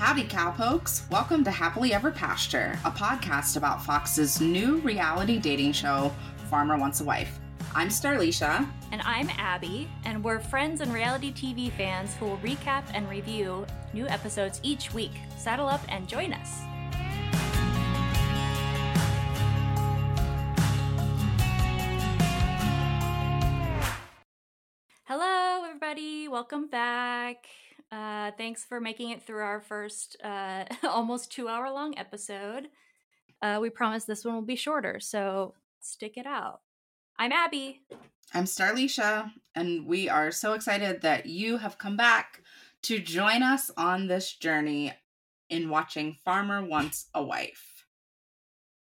Howdy, cowpokes. Welcome to Happily Ever Pasture, a podcast about Fox's new reality dating show, Farmer Wants a Wife. I'm Starlisha. And I'm Abby, and we're friends and reality TV fans who will recap and review new episodes each week. Saddle up and join us. Hello, everybody. Welcome back. Uh, thanks for making it through our first uh, almost two hour long episode. Uh, we promise this one will be shorter, so stick it out. I'm Abby. I'm Starlisha, and we are so excited that you have come back to join us on this journey in watching Farmer Wants a Wife.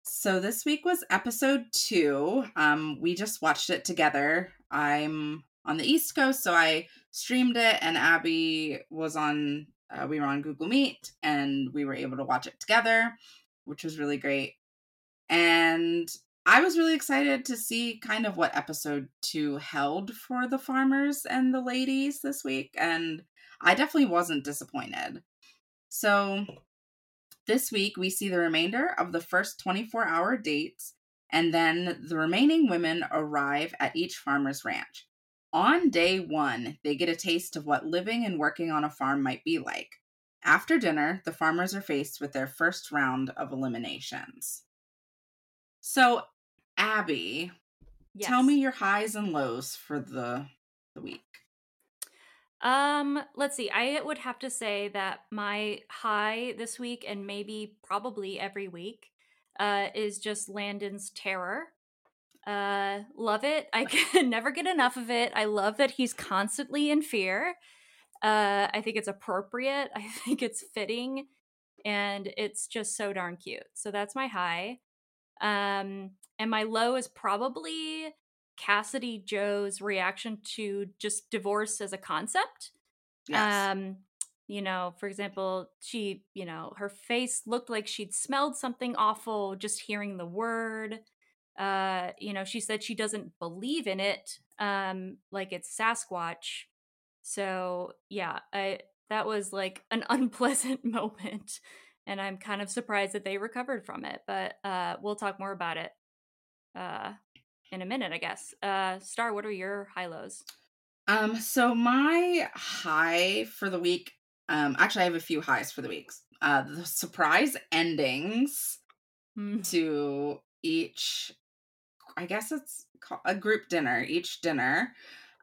So this week was episode two. Um, we just watched it together. I'm on the East Coast, so I streamed it, and Abby was on. Uh, we were on Google Meet, and we were able to watch it together, which was really great. And I was really excited to see kind of what episode two held for the farmers and the ladies this week, and I definitely wasn't disappointed. So, this week we see the remainder of the first 24 hour dates, and then the remaining women arrive at each farmer's ranch. On day one, they get a taste of what living and working on a farm might be like. After dinner, the farmers are faced with their first round of eliminations. So, Abby, Yes. tell me your highs and lows for the the week. Um, let's see. I would have to say that my high this week and maybe probably every week uh is just Landon's terror. Uh love it. I can never get enough of it. I love that he's constantly in fear. Uh I think it's appropriate. I think it's fitting and it's just so darn cute. So that's my high. Um and my low is probably Cassidy Joe's reaction to just divorce as a concept. Yes. Um, you know, for example, she, you know, her face looked like she'd smelled something awful just hearing the word. Uh, you know, she said she doesn't believe in it, um, like it's Sasquatch. So yeah, I that was like an unpleasant moment, and I'm kind of surprised that they recovered from it. But uh, we'll talk more about it uh, in a minute, I guess. Uh, Star, what are your high lows? Um, so my high for the week, um, actually I have a few highs for the weeks. Uh the surprise endings Hmm. to each I guess it's a group dinner, each dinner.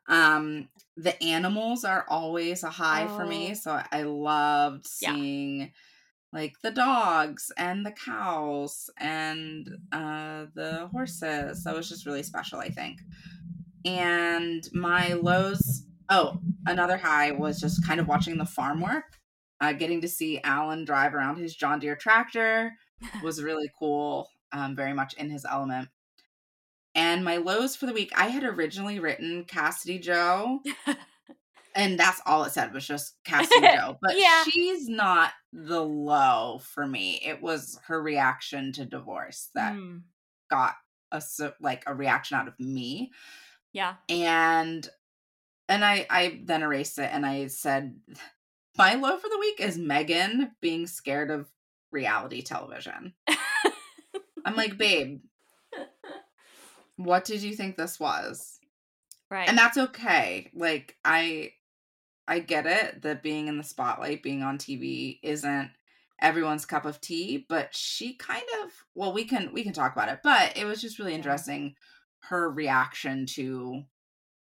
Um the animals are always a high for me, Oh. so I loved Yeah. seeing like the dogs and the cows and uh the horses. That was just really special, I think. And my lows, oh, another high was just kind of watching the farm work. Uh, getting to see Alan drive around his John Deere tractor was really cool, um, very much in his element. And my lows for the week, I had originally written Cassidy Joe, and that's all it said was just Cassidy Joe. But Yeah. she's not the low for me. It was her reaction to divorce that Hmm. got a like a reaction out of me Yeah. and and I I then erased it and I said my low for the week is Megan being scared of reality television. I'm like, babe, what did you think this was? right. And that's okay. Like I I get it that being in the spotlight, being on TV isn't everyone's cup of tea, but she kind of well, we can we can talk about it, but it was just really interesting her reaction to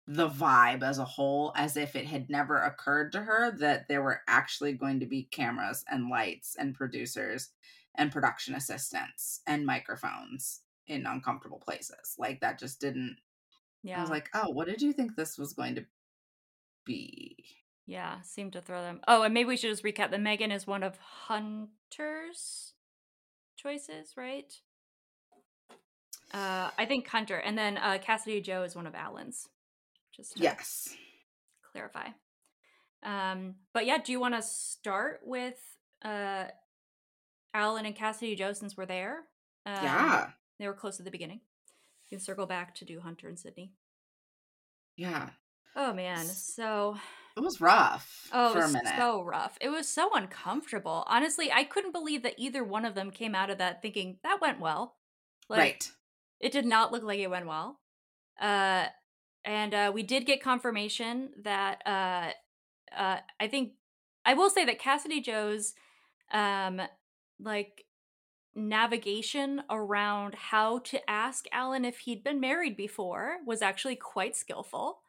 the vibe as a whole as if it had never occurred to her that there were actually going to be cameras and lights and producers and production assistants and microphones in uncomfortable places. Like that just didn't yeah. I was like, "Oh, what did you think this was going to be?" yeah. Seem to throw them. Oh, and maybe we should just recap that Megan is one of Hunter's choices, right? Uh, I think Hunter, and then uh, Cassidy Joe is one of Alan's. Just to Yes. clarify. Um, but yeah, do you want to start with uh, Alan and Cassidy Joe since we're there? Um, yeah. They were close at the beginning. You can circle back to do Hunter and Sydney. Yeah. Oh man. So it was rough Oh, for a minute. so rough. It was so uncomfortable. Honestly, I couldn't believe that either one of them came out of that thinking that went well. Like right. it did not look like it went well. Uh and uh we did get confirmation that uh uh I think I will say that Cassidy Joe's um like navigation around how to ask Alan if he'd been married before was actually quite skillful.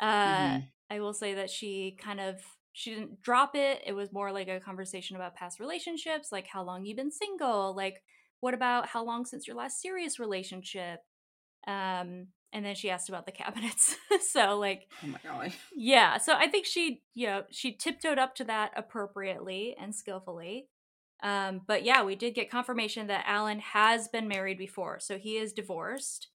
Uh Mhm. I will say that she kind of she didn't drop it. It was more like a conversation about past relationships, like how long you've been single, like what about how long since your last serious relationship? Um and then she asked about the cabinets. so like Oh my golly. yeah, so I think she, you know, she tiptoed up to that appropriately and skillfully. Um, but yeah, we did get confirmation that Alan has been married before, so he is divorced.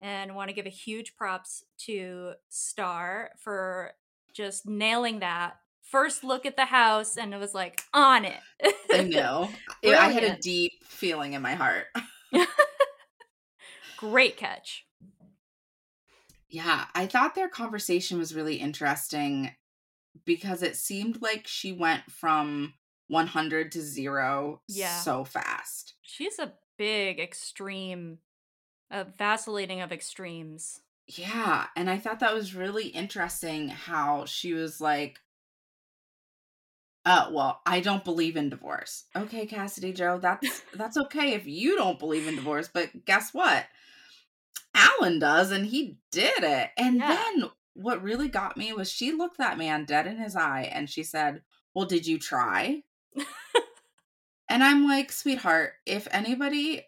And want to give a huge props to Star for just nailing that first look at the house, and it was like on it. I know. It- I had a deep feeling in my heart. Great catch. Yeah, I thought their conversation was really interesting because it seemed like she went from 100 to 0 Yeah. so fast. She's a big extreme, a vacillating of extremes. Yeah, and I thought that was really interesting how she was like uh well, I don't believe in divorce. Okay, Cassidy Joe, that's that's okay if you don't believe in divorce, but guess what? Alan does and he did it. And Yeah. then what really got me was she looked that man dead in his eye and she said, "Well, did you try?" And I'm like, "Sweetheart, if anybody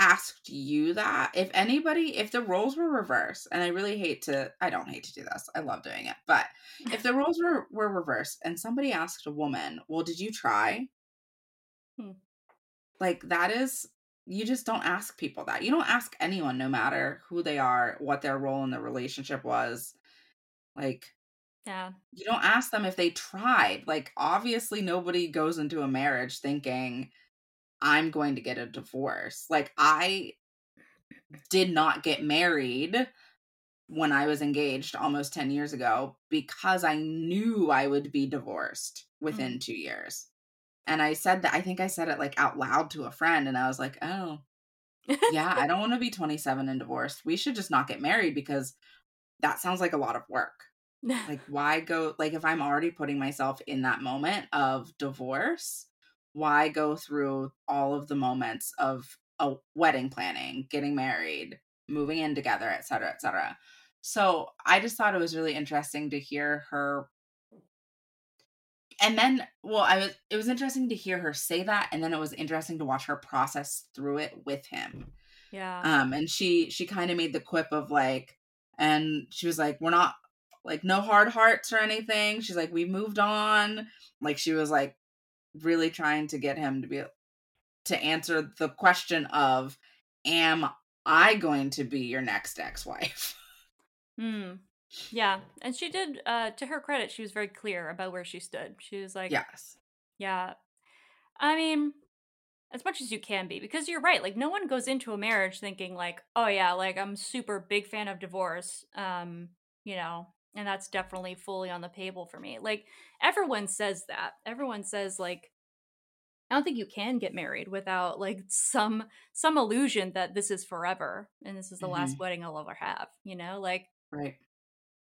asked you that, if anybody, if the roles were reversed, and I really hate to, I don't hate to do this, I love doing it, but if the roles were, were reversed and somebody asked a woman, well, did you try? Hmm. Like, that is, you just don't ask people that. You don't ask anyone, no matter who they are, what their role in the relationship was. Like, Yeah. you don't ask them if they tried. Like, obviously, nobody goes into a marriage thinking, I'm going to get a divorce. Like, I did not get married when I was engaged almost 10 years ago because I knew I would be divorced within mm. two years. And I said that, I think I said it like out loud to a friend, and I was like, oh, yeah, I don't want to be 27 and divorced. We should just not get married because that sounds like a lot of work like why go like if i'm already putting myself in that moment of divorce why go through all of the moments of a wedding planning getting married moving in together etc cetera et cetera so i just thought it was really interesting to hear her and then well i was it was interesting to hear her say that and then it was interesting to watch her process through it with him yeah. um and she she kind of made the quip of like and she was like we're not like no hard hearts or anything she's like we moved on like she was like really trying to get him to be to answer the question of am i going to be your next ex-wife Hmm. Yeah. And she did, uh, to her credit, she was very clear about where she stood. She was like, yes yeah. I mean, as much as you can be, because you're right. Like, no one goes into a marriage thinking, like, oh, yeah, like, I'm super big fan of divorce. Um, you know, and that's definitely fully on the table for me. Like, everyone says that. Everyone says, like, I don't think you can get married without like some some illusion that this is forever and this is the last wedding I'll ever have, you know? Like right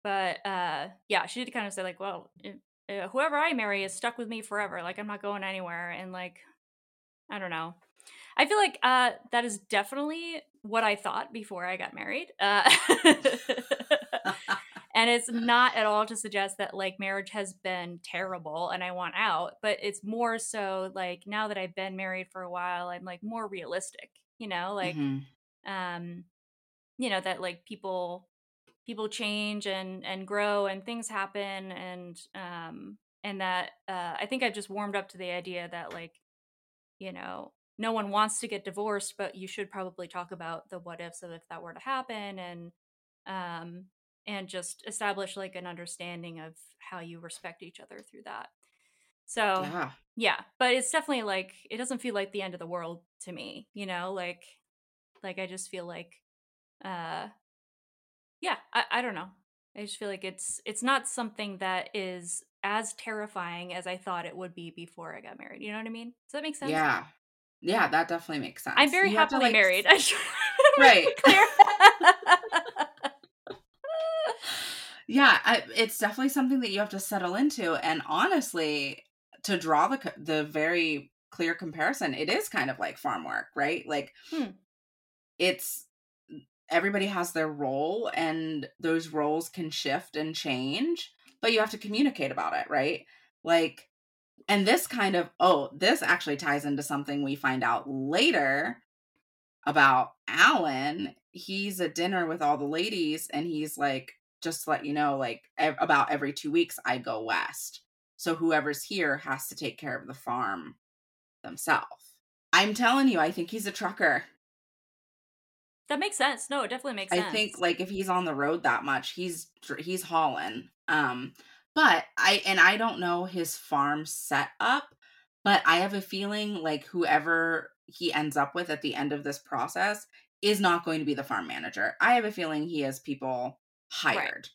but uh yeah she did kind of say like well if, uh, whoever i marry is stuck with me forever like i'm not going anywhere and like i don't know i feel like uh that is definitely what i thought before i got married uh and it's not at all to suggest that like marriage has been terrible and i want out but it's more so like now that i've been married for a while i'm like more realistic you know like Mhm. um you know that like people people change and and grow and things happen and um and that uh i think i've just warmed up to the idea that like you know no one wants to get divorced but you should probably talk about the what ifs of if that were to happen and um and just establish like an understanding of how you respect each other through that so yeah yeah but it's definitely like it doesn't feel like the end of the world to me you know like like i just feel like uh yeah i, I don't know I just feel like it's it's not something that is as terrifying as I thought it would be before I got married. You know what I mean? Does that make sense? Yeah. Yeah, that definitely makes sense. I'm very You have to, happily like, married. s- I should Right. clear. Yeah, I, it's definitely something that you have to settle into. And honestly, to draw the the very clear comparison, it is kind of like farm work, right? Like, Hmm. it's everybody has their role, and those roles can shift and change, but you have to communicate about it, right? Like, and this kind of oh, this actually ties into something we find out later about Alan. He's at dinner with all the ladies, and he's like, just to let you know, like ev- about every two weeks, I go west. So whoever's here has to take care of the farm themselves. I'm telling you, I think he's a trucker. that makes sense. No, it definitely makes sense. I think like if he's on the road that much, he's he's hauling. Um, but I and I don't know his farm setup, but I have a feeling like whoever he ends up with at the end of this process is not going to be the farm manager. I have a feeling he has people hired.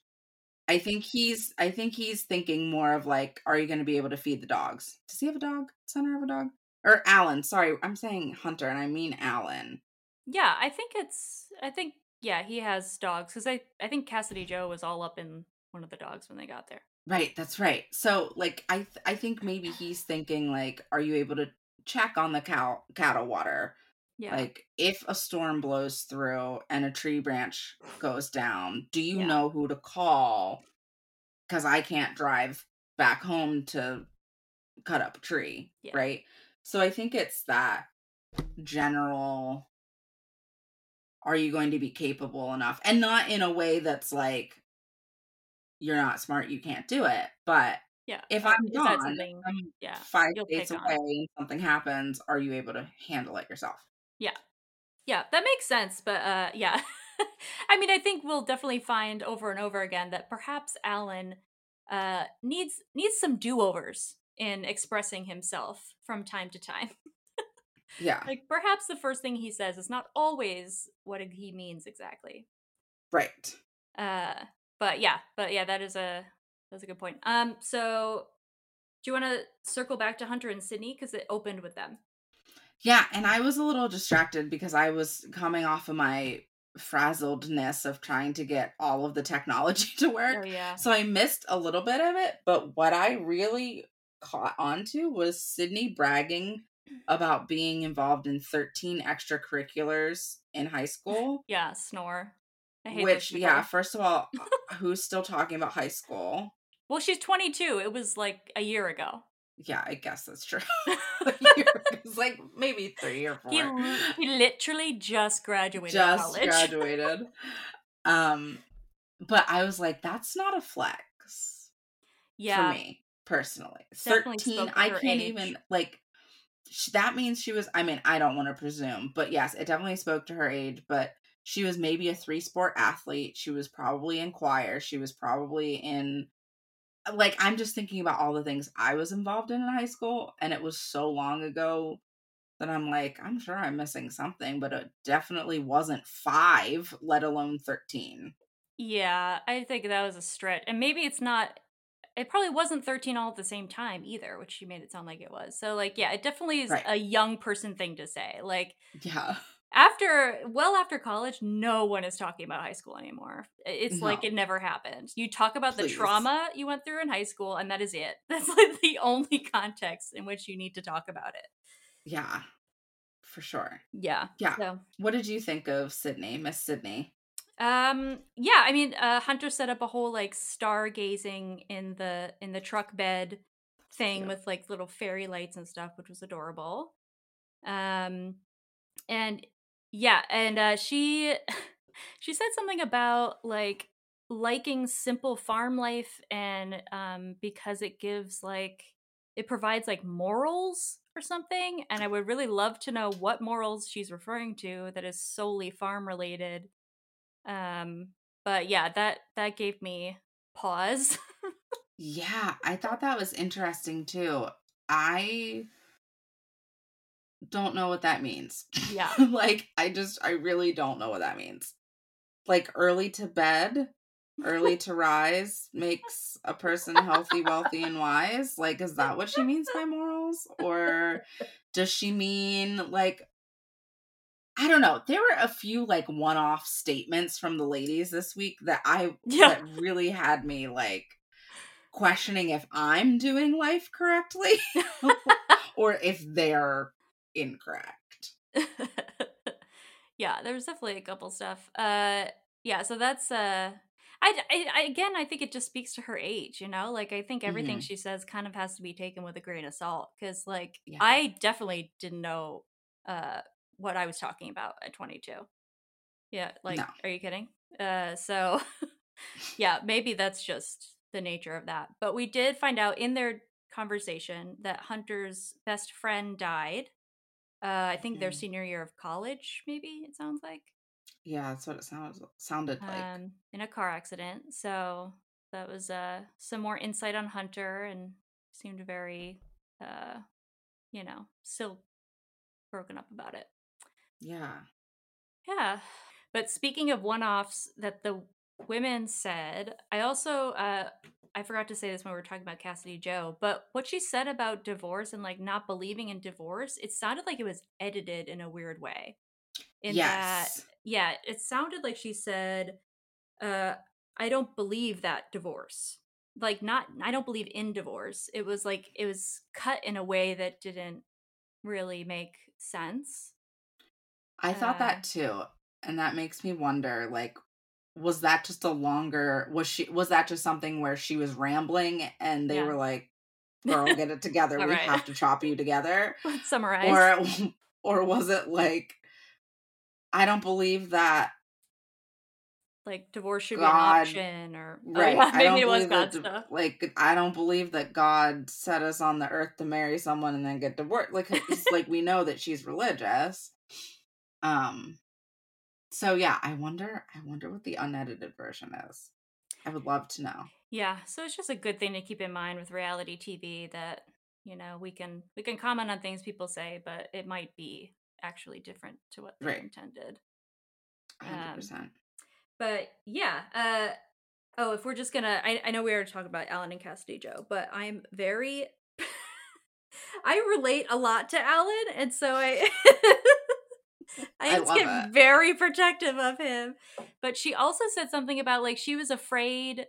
I think he's I think he's thinking more of like, are you going to be able to feed the dogs? Does he have a dog? Hunter have a dog? Or Alan? Sorry, I'm saying Hunter, and I mean Alan. Yeah, I think it's. I think yeah, he has dogs because I I think Cassidy Joe was all up in one of the dogs when they got there. Right, that's right. So like I th- I think maybe he's thinking like are you able to check on the cow cattle water? Yeah, Like if a storm blows through and a tree branch goes down, do you Yeah. know who to call? Cuz I can't drive back home to cut up a tree, Yeah. right? So I think it's that general are you going to be capable enough and not in a way that's like you're not smart you can't do it but yeah. if i'm is gone? I'm Yeah, five days away on. something happens are you able to handle it yourself Yeah, Yeah, that makes sense. But uh, yeah, I mean, I think we'll definitely find over and over again that perhaps Alan uh needs needs some do overs in expressing himself from time to time. yeah like perhaps the first thing he says is not always what he means exactly. right Uh, but yeah, but yeah, that is a that's a good point. Um, so do you want to circle back to Hunter and Sydney because it opened with them? Yeah and i was a little distracted because i was coming off of my frazzledness of trying to get all of the technology to work Oh yeah, So I missed a little bit of it, but what I really caught onto was Sydney bragging about being involved in 13 extracurriculars in high school. yeah, snore. I hate Which, yeah, first of all, uh, who's still talking about high school? Well, she's 22. It was like a year ago. Yeah, I guess that's true. like maybe three or four. He he literally just graduated Just college. graduated. um, but I was like, that's not a flex. yeah, for me personally. Definitely 13, I can't age. even like that means she was I mean, I don't want to presume, but yes, it definitely spoke to her age, but she was maybe a three sport athlete. She was probably in choir. She was probably in like I'm just thinking about all the things I was involved in in high school and it was so long ago that I'm like, I'm sure I'm missing something, but it definitely wasn't 5, let alone 13. yeah. I think that was a stretch, and maybe it's not. It probably wasn't 13 all at the same time either, which she made it sound like it was. So, like, yeah, it definitely is Right. a young person thing to say. Like, Yeah. After well after college no one is talking about high school anymore it's like it never happened you talk about the trauma you went through in high school and that is it that's like the only context in which you need to talk about it Yeah. For sure. yeah Yeah. so What did you think of Sydney, Miss Sydney? um yeah i mean uh hunter set up a whole like stargazing in the in the truck bed thing Cute. with like little fairy lights and stuff which was adorable um and yeah and uh she she said something about like liking simple farm life and um because it gives like it provides like morals or something and i would really love to know what morals she's referring to that is solely farm related um but yeah that that gave me pause Yeah, I thought that was interesting too. I don't know what that means. Yeah. like I just I really don't know what that means. Like early to bed early to rise makes a person healthy, wealthy, and wise. Like, is that what she means by morals? Or does she mean like I don't know. There were a few like one-off statements from the ladies this week that I Yeah. that really had me like questioning if I'm doing life correctly or if they're incorrect. yeah, there's definitely a couple stuff. Uh, yeah, so that's uh, I, I, again, I think it just speaks to her age. You know, like I think everything Mhm. she says kind of has to be taken with a grain of salt because, like, Yeah. I definitely didn't know uh what I was talking about at 22. Yeah, like, No. are you kidding? Uh, so yeah, maybe that's just the nature of that. But we did find out in their conversation that Hunter's best friend died. Uh, I think their Mhm. senior year of college, maybe it sounds like, Yeah, that's what it sounds sounded like. um, in a car accident. So that was uh, some more insight on Hunter and seemed very, uh, you know, still broken up about it. yeah. Yeah. But speaking of one offs that the women said, I also uh I forgot to say this when we were talking about Cassidy Joe, but what she said about divorce and like not believing in divorce, it sounded like it was edited in a weird way. In that yeah, it sounded like she said, uh, I don't believe that divorce. Like not I don't believe in divorce. It was like it was cut in a way that didn't really make sense. I thought Uh, that too. And that makes me wonder like was that just a longer was she was that just something where she was rambling and they Yeah. were like girl get it together we right. have to chop you together Let's summarize. or or was it like I don't believe that like divorce should God- be an option or oh, right yeah, I don't it was believe that God stuff. like I don't believe that God set us on the earth to marry someone and then get divorced like like we know that she's religious um so yeah I wonder I wonder what the unedited version is I would love to know Yeah, so it's just a good thing to keep in mind with reality TV that you know we can we can comment on things people say, but it might be actually different to what they Right. intended. hundred Um. But yeah, uh oh, if we're just gonna I, I know we already talked about Alan and Cassidy Joe, but I'm very I relate a lot to Alan, and so I I, just get it. very protective of him. But she also said something about like she was afraid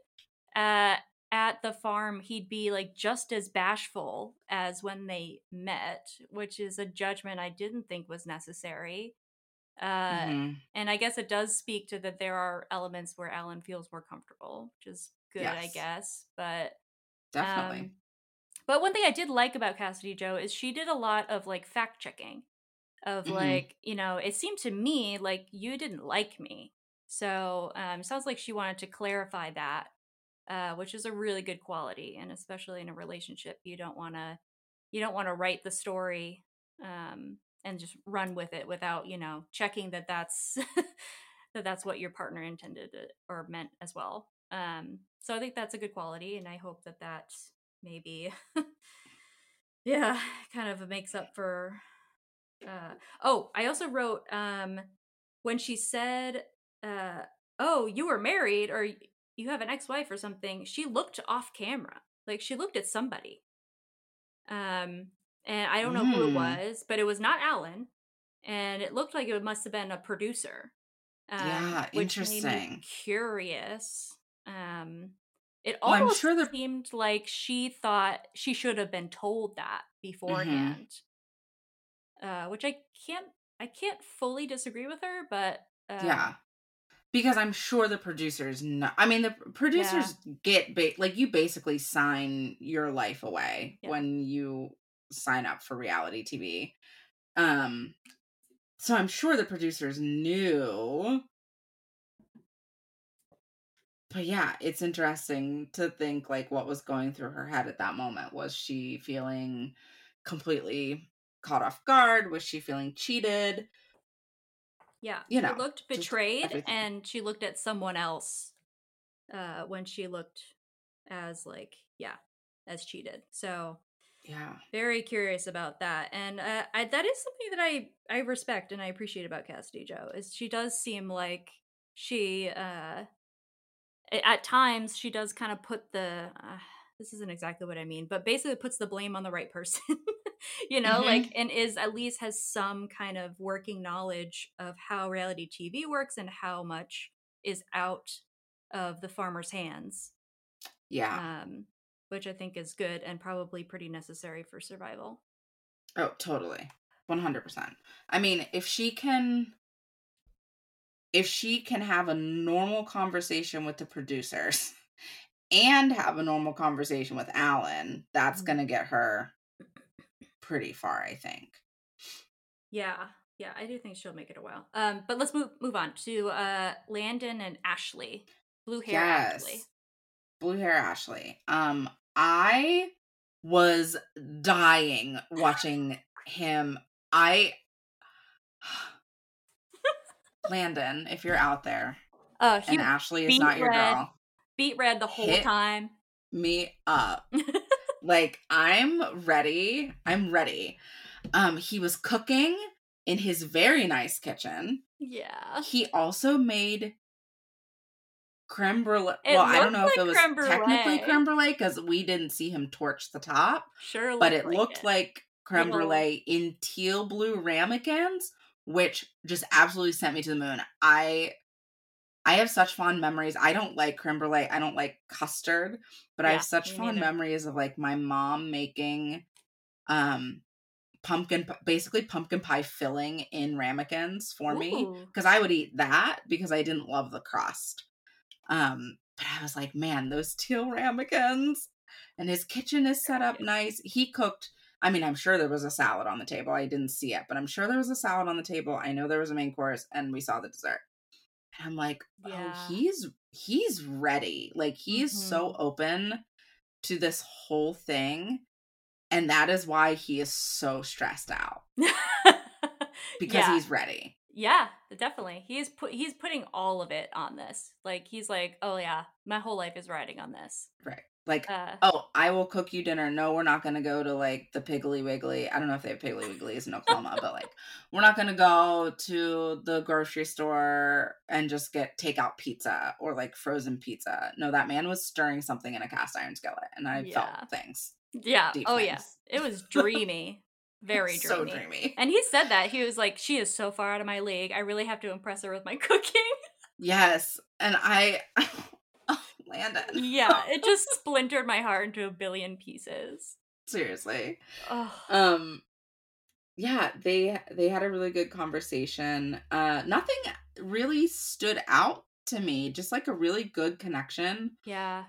uh at the farm he'd be like just as bashful as when they met, which is a judgment I didn't think was necessary. Uh Mhm. and I guess it does speak to that there are elements where Alan feels more comfortable, which is good, I guess. But Definitely. um, but one thing I did like about Cassidy Joe is she did a lot of like fact checking of Mhm. like, you know, it seemed to me like you didn't like me. So um sounds like she wanted to clarify that, uh, which is a really good quality. And especially in a relationship, you don't wanna you don't want to write the story um and just run with it without, you know, checking that that's that that's what your partner intended or meant as well. Um, so I think that's a good quality, and I hope that that maybe, yeah, kind of makes up for. Uh, oh, I also wrote um, when she said, uh, "Oh, you were married or you have an ex-wife or something." She looked off camera, like she looked at somebody. Um, and I don't know who it Mm. was, but it was not Alan, and it looked like it must have been a producer. Um, Yeah, which made me interesting. curious. Um, it Well, almost sure the- seemed like she thought she should have been told that Mm-hmm. beforehand. Uh, which I can't, I can't fully disagree with her, but um, yeah. Because I'm sure the producers know. I mean, the producers get ba- like you basically sign your life away Yeah. when you sign up for reality TV. Um, so I'm sure the producers knew. But yeah, it's interesting to think like what was going through her head at that moment. Was she feeling completely caught off guard? Was she feeling cheated? Yeah, You she know, looked betrayed, and she looked at someone else uh, when she looked as like, yeah, as cheated. So Yeah. very curious about that, and uh, I, that is something that I I respect and I appreciate about Cassidy Joe is she does seem like she uh at times she does kind of put the uh, this isn't exactly what I mean, but basically puts the blame on the right person. you know, mm-hmm. like and is at least has some kind of working knowledge of how reality TV works and how much is out of the farmer's hands. Yeah. Um which I think is good and probably pretty necessary for survival. Oh, totally. 100%. I mean, if she can if she can have a normal conversation with the producers and have a normal conversation with Alan, that's mm-hmm. going to get her pretty far, I think. Yeah. Yeah, I do think she'll make it a while. Um, but let's move move on to uh Landon and Ashley. Blue hair yes. Ashley. Blue hair Ashley. Um, I was dying watching him. I Landon, if you're out there, uh, and Ashley is not your red, girl, beet red the whole time. Me up. like I'm ready. I'm ready. Um, he was cooking in his very nice kitchen. Yeah. He also made creme brulee. It well, I don't know like if it was technically creme brulee because we didn't see him torch the top. Sure, but it like looked it. like creme brulee in teal blue ramekins, which just absolutely sent me to the moon. I I have such fond memories. I don't like creme brulee. I don't like custard, but yeah, I have such fond neither. memories of like my mom making um pumpkin basically pumpkin pie filling in ramekins for Ooh. me because I would eat that because I didn't love the crust. Um but I was like, man, those teal ramekins and his kitchen is set up nice. He cooked I mean, I'm sure there was a salad on the table. I didn't see it, but I'm sure there was a salad on the table. I know there was a main course and we saw the dessert. And I'm like, oh, yeah. oh, he's he's ready. Like he's mm-hmm. so open to this whole thing. And that is why he is so stressed out. because yeah. he's ready. Yeah, definitely. He's put he's putting all of it on this. Like he's like, "Oh yeah, my whole life is riding on this." Right. Like, uh, oh, I will cook you dinner. No, we're not gonna go to like the Piggly Wiggly. I don't know if they have Piggly Wigglies in Oklahoma, but like, we're not gonna go to the grocery store and just get takeout pizza or like frozen pizza. No, that man was stirring something in a cast iron skillet, and I yeah. felt things. Yeah. oh things. yeah. It was dreamy. Very dreamy. so dreamy. And he said that he was like, "She is so far out of my league. I really have to impress her with my cooking." Yes, and I Landon. yeah, it just splintered my heart into a billion pieces. Seriously. Oh. Um yeah, they they had a really good conversation. Uh nothing really stood out to me, just like a really good connection. Yeah.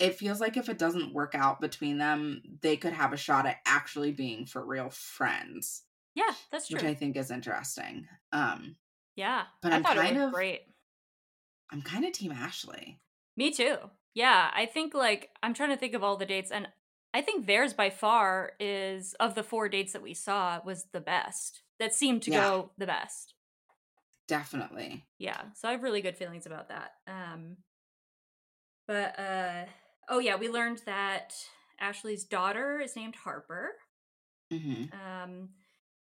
It feels like if it doesn't work out between them, they could have a shot at actually being for real friends. Yeah, that's true. Which I think is interesting. Um Yeah. But I am kind of great. I'm kind of team Ashley. Me too. Yeah, I think like I'm trying to think of all the dates and I think theirs by far is of the four dates that we saw was the best. That seemed to yeah. go the best. Definitely. Yeah. So I have really good feelings about that. Um but uh oh yeah, we learned that Ashley's daughter is named Harper. Mm-hmm. Um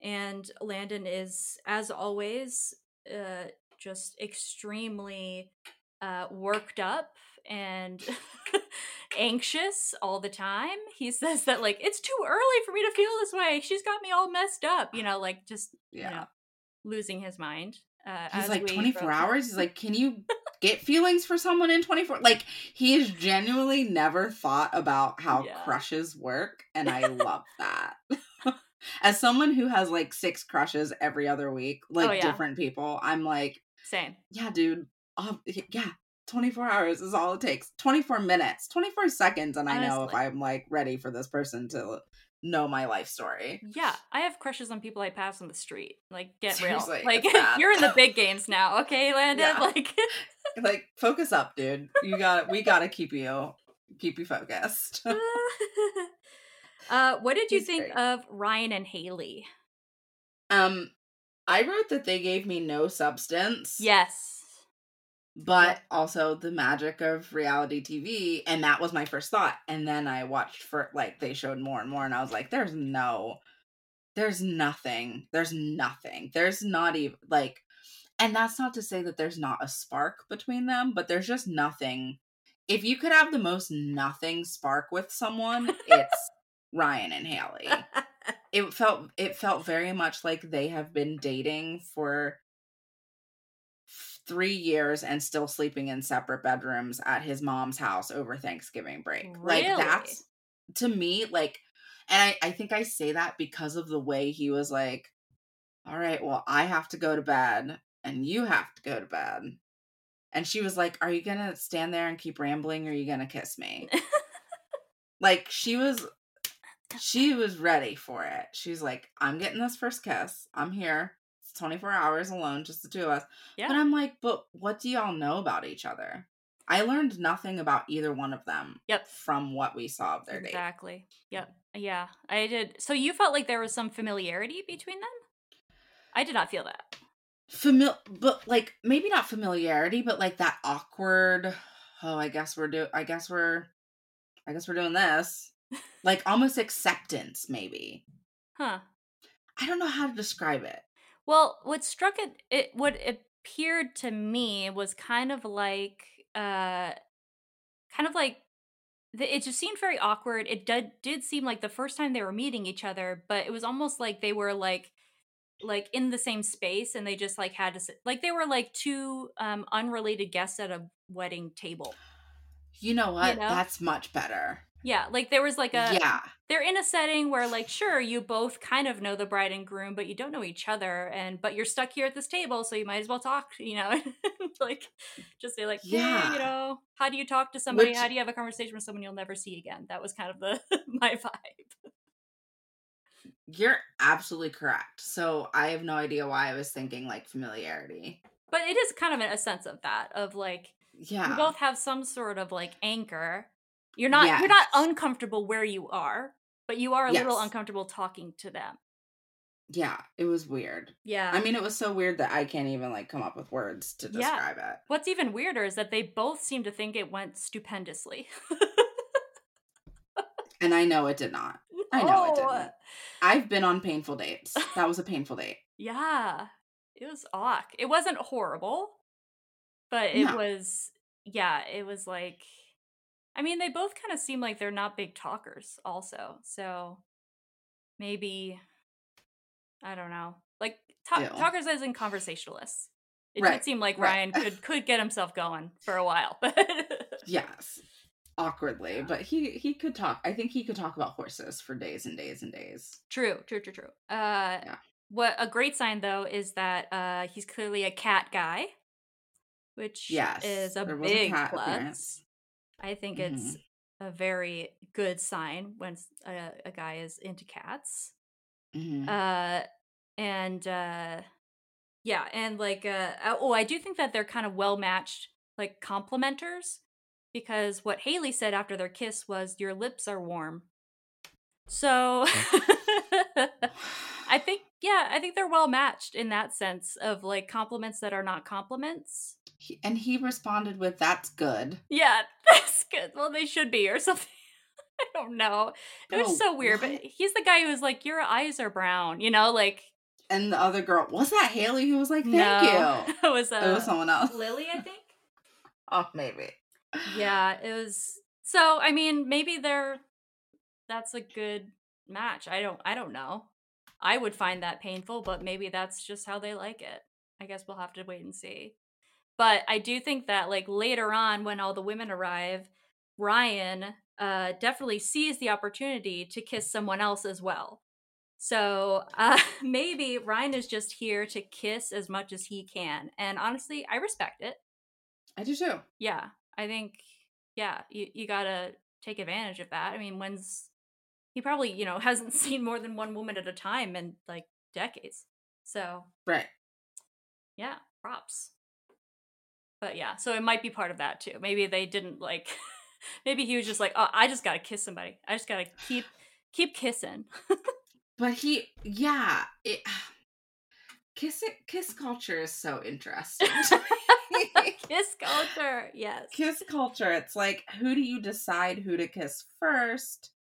and Landon is as always uh just extremely uh, worked up and anxious all the time. He says that like it's too early for me to feel this way. She's got me all messed up, you know, like just yeah. you know, losing his mind. Uh, He's like 24 hours. He's like, can you get feelings for someone in 24? Like he has genuinely never thought about how yeah. crushes work, and I love that. As someone who has like six crushes every other week, like oh, yeah. different people, I'm like, same. Yeah, dude oh, yeah, 24 hours is all it takes. 24 minutes, 24 seconds, and Honestly. I know if I'm like ready for this person to know my life story. Yeah, I have crushes on people I pass on the street. Like, get Seriously, real. Like, you're in the big games now, okay, Landon? Yeah. Like, like focus up, dude. You got. We got to keep you keep you focused. uh, what did you He's think great. of Ryan and Haley? Um, I wrote that they gave me no substance. Yes but also the magic of reality TV. And that was my first thought. And then I watched for like they showed more and more, and I was like, there's no, there's nothing. There's nothing. There's not even like, and that's not to say that there's not a spark between them, but there's just nothing if you could have the most nothing spark with someone, it's Ryan and Haley. It felt it felt very much like they have been dating for 3 years and still sleeping in separate bedrooms at his mom's house over Thanksgiving break. Like Really? that's to me like and I I think I say that because of the way he was like all right, well, I have to go to bed and you have to go to bed. And she was like, Are you going to stand there and keep rambling or are you going to kiss me? like, she was. She was ready for it. She's like, I'm getting this first kiss. I'm here. It's 24 hours alone, just the two of us. Yeah. But I'm like, but what do y'all know about each other? I learned nothing about either one of them Yep. from what we saw of their date. Exactly. Yep. Yeah, I did. So you felt like there was some familiarity between them? I did not feel that. Famil but like maybe not familiarity, but like that awkward, oh, I guess we're do I guess we're I guess we're doing this. Like almost acceptance, maybe. Huh. I don't know how to describe it. Well, what struck it, it what appeared to me was kind of like, uh, kind of like, the, it just seemed very awkward. It did did seem like the first time they were meeting each other, but it was almost like they were like, like in the same space, and they just like had to sit, like they were like two um unrelated guests at a wedding table. You know what? know? That's much better. Yeah, like there was like a yeah. they're in a setting where like sure you both kind of know the bride and groom but you don't know each other and but you're stuck here at this table so you might as well talk you know like just say like yeah Yeah. you know how do you talk to somebody Which- how do you have a conversation with someone you'll never see again that was kind of the my vibe You're absolutely correct. So I have no idea why I was thinking like familiarity. but it is kind of a sense of that of like Yeah. you both have some sort of like anchor you're not you're not uncomfortable where you are but you are a little uncomfortable talking to them yeah, it was weird. yeah I mean, it was so weird that I can't even like come up with words to Yeah. describe it. What's even weirder is that they both seem to think it went stupendously. And I know it did not. I know it didn't. I've been on painful dates. That was a painful date. Yeah, it was awk. It wasn't horrible, but it No. was. Yeah, it was like. I mean, they both kind of seem like they're not big talkers, also. So maybe I don't know, like ta- Ew. talkers as in conversationalists. It Right, did seem like right. Ryan could could get himself going for a while, but Yes. Awkwardly, but he he could talk. I think he could talk about horses for days and days and days. True, true, true, true. Uh, What a great sign though is that uh, he's clearly a cat guy, which Yes. is a big cat plus. appearance. I think it's a very good sign when a guy is into cats. Mhm. Uh, and uh, yeah, and like uh, oh, I do think that they're kind of well matched, like complementers, because what Haley said after their kiss was, "Your lips are warm." So I think yeah, I think they're well matched in that sense of like compliments that are not compliments. He- and he responded with, "That's good." Yeah, that's good. Well, they should be or something. I don't know. It was Oh, so weird, but he's the guy who was like, "Your eyes are brown," you know, like And the other girl was that Haley who was like, "Thank no, you." it was uh, it was someone else. Lily, I think. Oh, maybe. Yeah, it was. So I mean, maybe they're. That's a good match. I don't. I don't know. I would find that painful, but maybe that's just how they like it. I guess we'll have to wait and see. But I do think that like later on, when all the women arrive, Ryan uh, definitely sees the opportunity to kiss someone else as well. So uh, maybe Ryan is just here to kiss as much as he can, and honestly, I respect it I do too. yeah i think yeah you, you gotta take advantage of that i mean when's he probably you know hasn't seen more than one woman at a time in like decades so Right. yeah props but yeah so it might be part of that too maybe they didn't like maybe he was just like oh i just gotta kiss somebody i just gotta keep keep kissing But he, yeah, it. Kiss it, kiss culture is so interesting. kiss culture yes kiss culture, it's like who do you decide who to kiss first?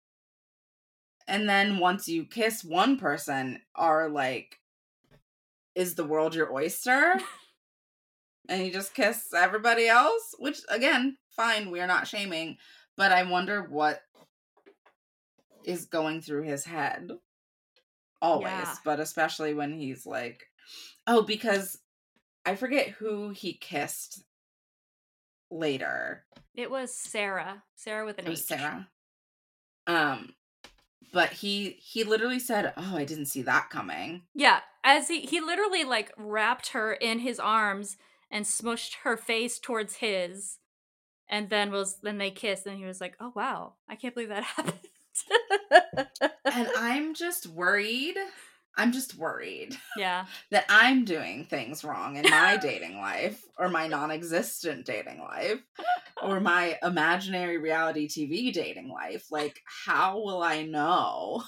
And then once you kiss one person, are like, is the world your oyster? And he just kissed everybody else, which again, fine, we're not shaming, but I wonder what is going through his head always, Yeah. but especially when he's like oh, because I forget who he kissed later. It was Sarah. Sarah with an It was H. Sarah. Um but he he literally said, "Oh, I didn't see that coming." Yeah, as he he literally like wrapped her in his arms and smushed her face towards his, and then was then they kissed, and he was like, "Oh wow, I can't believe that happened." and I'm just worried. I'm just worried yeah, that I'm doing things wrong in my dating life or my non-existent dating life or my imaginary reality TV dating life. Like how will I know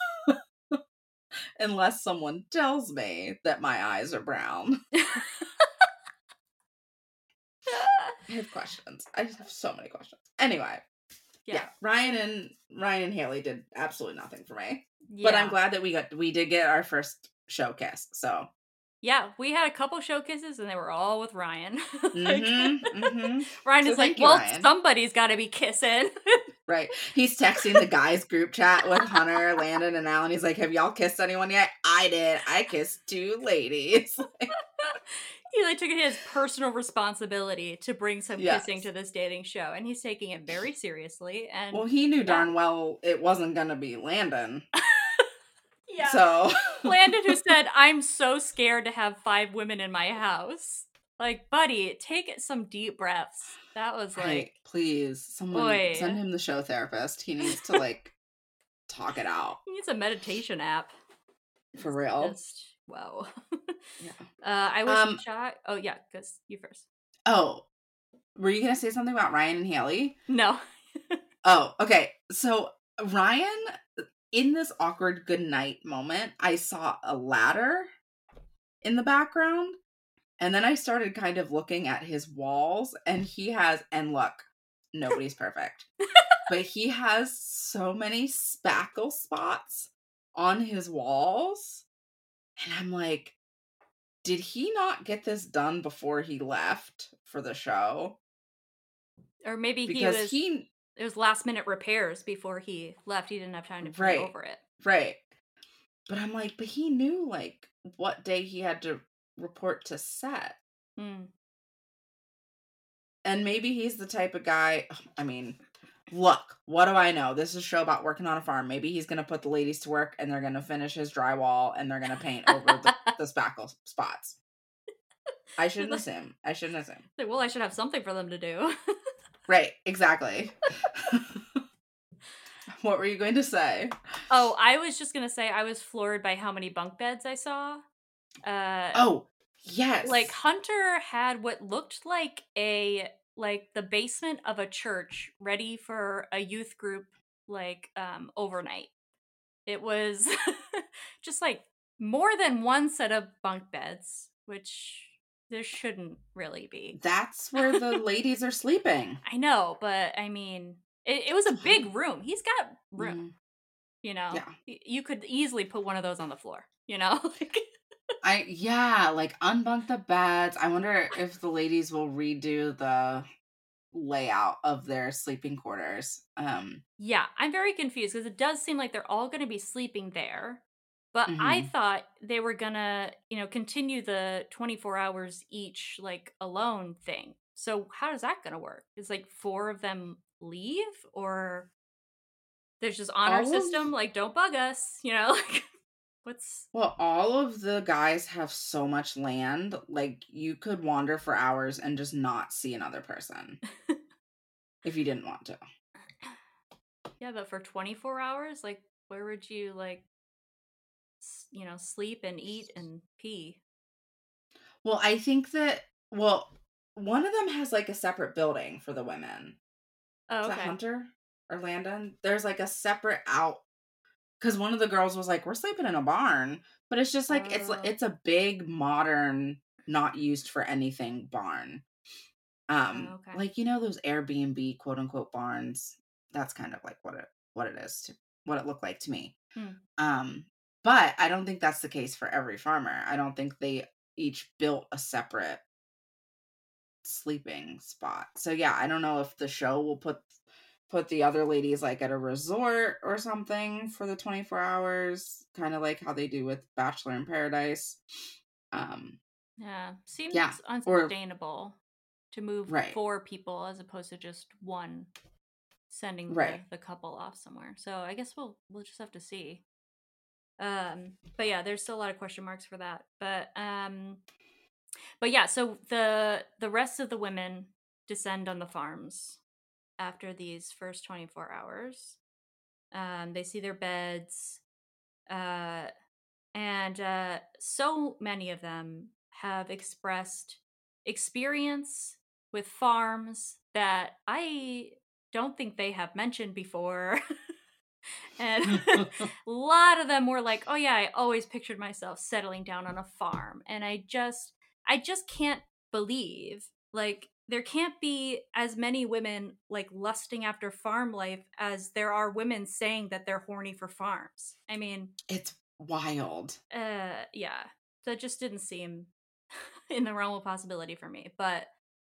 unless someone tells me that my eyes are brown? I have questions. I just have so many questions. Anyway, yeah. yeah, Ryan and Ryan and Haley did absolutely nothing for me. yeah. But I'm glad that we got we did get our first show showcase. So Yeah, we had a couple showcases, and they were all with Ryan. Like, mhm, mhm. Ryan So is like, you, "Well, Ryan." somebody's got to be kissing." right. He's texting the guys group chat with Hunter, Landon, and Allen. He's like, "Have y'all kissed anyone yet?" I did. I kissed two ladies. he like took it his personal responsibility to bring some kissing to this dating show, and he's taking it very seriously. And well, he knew darn well it wasn't gonna be Landon. yeah, So Landon, who said, "I'm so scared to have five women in my house." Like, buddy, take some deep breaths. That was like, Right, please, someone Boy. send him the show therapist. He needs to like talk it out he needs a meditation app. for real. Just wow. Yeah. Uh, I was Um, shocked. Oh yeah, because you first. Oh, were you gonna say something about Ryan and Haley? No. Oh, okay. So Ryan, in this awkward good night moment, I saw a ladder in the background. And then I started kind of looking at his walls, and he has, and look, nobody's perfect, but he has so many spackle spots on his walls. And I'm like, did he not get this done before he left for the show? Or maybe he Because was. he it was last minute repairs before he left. He didn't have time to Right. over it. Right. But I'm like, but he knew like what day he had to report to set. Mm. And maybe he's the type of guy, I mean, look, what do I know? This is a show about working on a farm. Maybe he's going to put the ladies to work and they're going to finish his drywall and they're going to paint over the, the spackle spots. I shouldn't assume. I shouldn't assume. Well, I should have something for them to do. Right, exactly. what were you going to say? oh, I was just gonna say I was floored by how many bunk beds I saw. Uh, Oh, yes. like Hunter had what looked like a like the basement of a church ready for a youth group like um overnight. It was just like more than one set of bunk beds, which there shouldn't really be. that's where the ladies are sleeping. I know, but I mean, it, it was a big room. He's got room, Mhm. you know. Yeah. You could easily put one of those on the floor, you know. Like, I yeah, like unbunk the beds. I wonder if the ladies will redo the layout of their sleeping quarters. Um yeah, I'm very confused because it does seem like they're all going to be sleeping there. But I Mhm. thought they were gonna, you know, continue the 24 hours each, like alone thing. So how is that gonna work? Is like four of them leave, or there's just honor system, like don't bug us, you know? Like what's well, all of the guys have so much land, like you could wander for hours and just not see another person. if you didn't want to. Yeah, but for 24 hours, like, where would you, like, s- you know, sleep and eat and pee? Well, I think that well, one of them has like a separate building for the women. Oh, Is okay. that Hunter or Landon? There's like a separate out because one of the girls was like, "We're sleeping in a barn," but it's just like it's Oh. it's a big modern, not used for anything barn. Um, Oh, okay. like you know those Airbnb quote unquote barns. That's kind of like what it what it is to what it looked like to me. Hmm. Um, but I don't think that's the case for every farmer. I don't think they each built a separate sleeping spot. So yeah, I don't know if the show will put put the other ladies like at a resort or something for the 24 hours, kind of like how they do with Bachelor in Paradise. Um Yeah, seems Yeah, or- unsustainable to move Right. four people as opposed to just one sending the, the couple off somewhere. So I guess we'll we'll just have to see. Um, but yeah, there's still a lot of question marks for that. But um, but yeah, so the the rest of the women descend on the farms after these first 24 hours. Um, they see their beds, uh, and uh, so many of them have expressed experience with farms that I don't think they have mentioned before. and a lot of them were like, "Oh yeah, I always pictured myself settling down on a farm." And I just I just can't believe like there can't be as many women like lusting after farm life as there are women saying that they're horny for farms. I mean, it's wild. uh yeah that just didn't seem in the realm of possibility for me but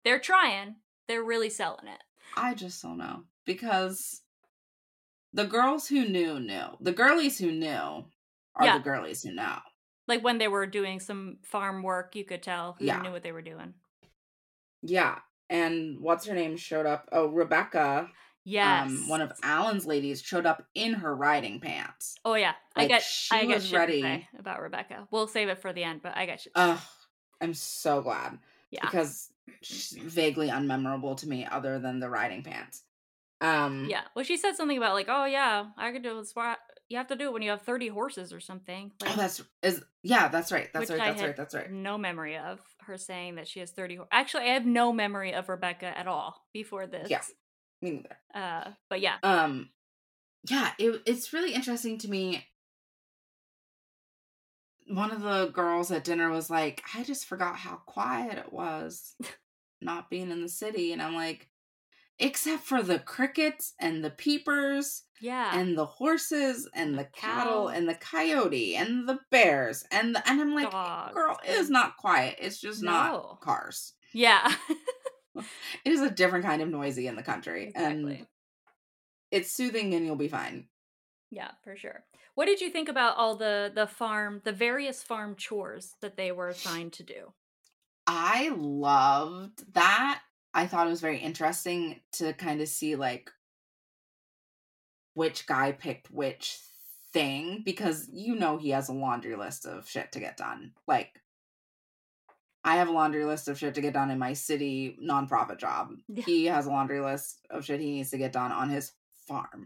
they're trying they're really selling it I just don't know because the girls who knew knew. The girlies who knew are Yeah. the girlies who know. like when they were doing some farm work you could tell who Yeah. knew what they were doing Yeah. And what's her name showed up? Oh, Rebecca, yes um, one of Allen's ladies, showed up in her riding pants. oh yeah i Like, got she i was ready. about rebecca we'll save it for the end but i got shit Ugh, I'm so glad yeah because she's vaguely unmemorable to me, other than the riding pants. Um, yeah well she said something about like oh yeah i could do this you have to do it when you have 30 horses or something Oh, that's is yeah, that's right. That's right. I That's right. That's right. no memory of her saying that she has 30 hor- actually i have no memory of rebecca at all before this Yeah. Me neither. uh but yeah um yeah it, it's really interesting to me one of the girls at dinner was like i just forgot how quiet it was not being in the city and i'm like except for the crickets and the peepers yeah. and the horses and the cattle and the coyote and the bears and the, and i'm like Dogs. girl it is not quiet. It's just No. not cars. Yeah. It is a different kind of noisy in the country exactly. and it's soothing and you'll be fine. Yeah for sure. What did you think about all the the farm the various farm chores that they were assigned to do? I loved that. I thought it was very interesting to kind of see like which guy picked which thing because you know he has a laundry list of shit to get done. Like I have a laundry list of shit to get done in my city nonprofit job. Yeah. He has a laundry list of shit he needs to get done on his farm.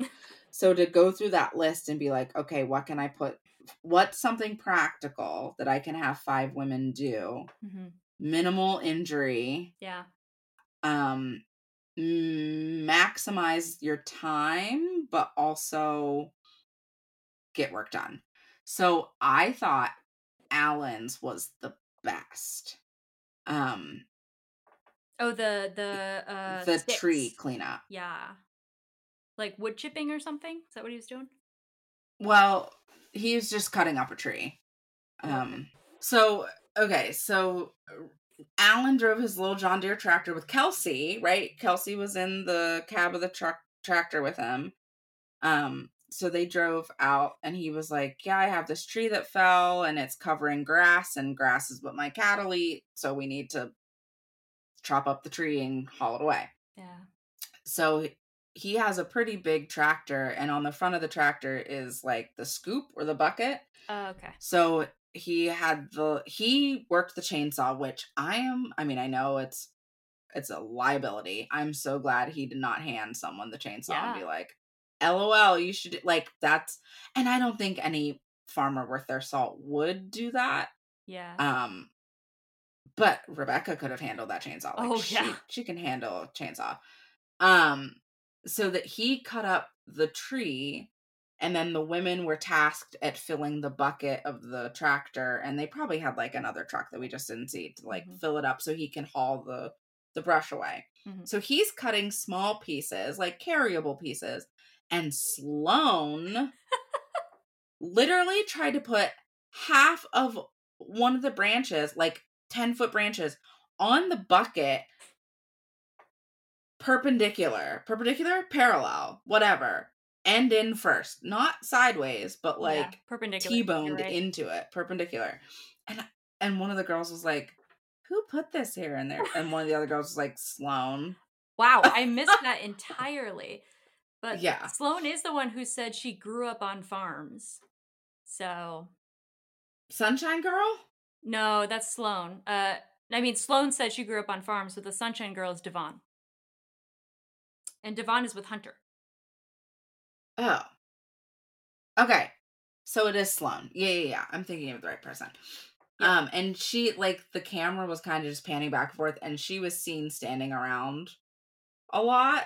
so to go through that list and be like, okay, what can I put what's something practical that I can have five women do? hmm minimal injury yeah um maximize your time but also get work done. So i thought allen's was the best. Um oh the the uh the sticks. tree cleanup. Yeah. Like wood chipping or something? Is that what he was doing? Well he was just cutting up a tree. Um so okay so uh, allen drove his little john deere tractor with kelsey right? Kelsey was in the cab of the truck tractor with him. Um so they drove out and he was like yeah i have this tree that fell and it's covering grass and grass is what my cattle eat so we need to chop up the tree and haul it away. Yeah. So he has a pretty big tractor and on the front of the tractor is like the scoop or the bucket. Oh okay. So he had the he worked the chainsaw which i am i mean i know it's it's a liability. I'm so glad he did not hand someone the chainsaw and be like lol you should like that's and i don't think any farmer worth their salt would do that yeah. um but rebecca could have handled that chainsaw like Oh, she, yeah. she can handle a chainsaw um so that he cut up the tree and then the women were tasked at filling the bucket of the tractor and they probably had like another truck that we just didn't see to like Mhm. fill it up so he can haul the the brush away Mhm. so he's cutting small pieces like carryable pieces and sloan literally tried to put half of one of the branches like 10 foot branches on the bucket perpendicular, perpendicular, parallel, whatever. End in first, not sideways, but like yeah, perpendicular. T-boned right. into it, perpendicular. And and one of the girls was like, "Who put this here and there?" And one of the other girls was like, "Sloan." Wow, I missed that entirely. But Yeah. Sloan is the one who said she grew up on farms. So Sunshine Girl? no, that's Sloan. Uh, I mean, Sloan said she grew up on farms, but the Sunshine Girl is Devon, and Devon is with Hunter. Oh. Okay. So it is Sloan. Yeah, yeah, yeah. I'm thinking of the right person. Yeah. Um, and she like the camera was kind of just panning back and forth, and she was seen standing around a lot.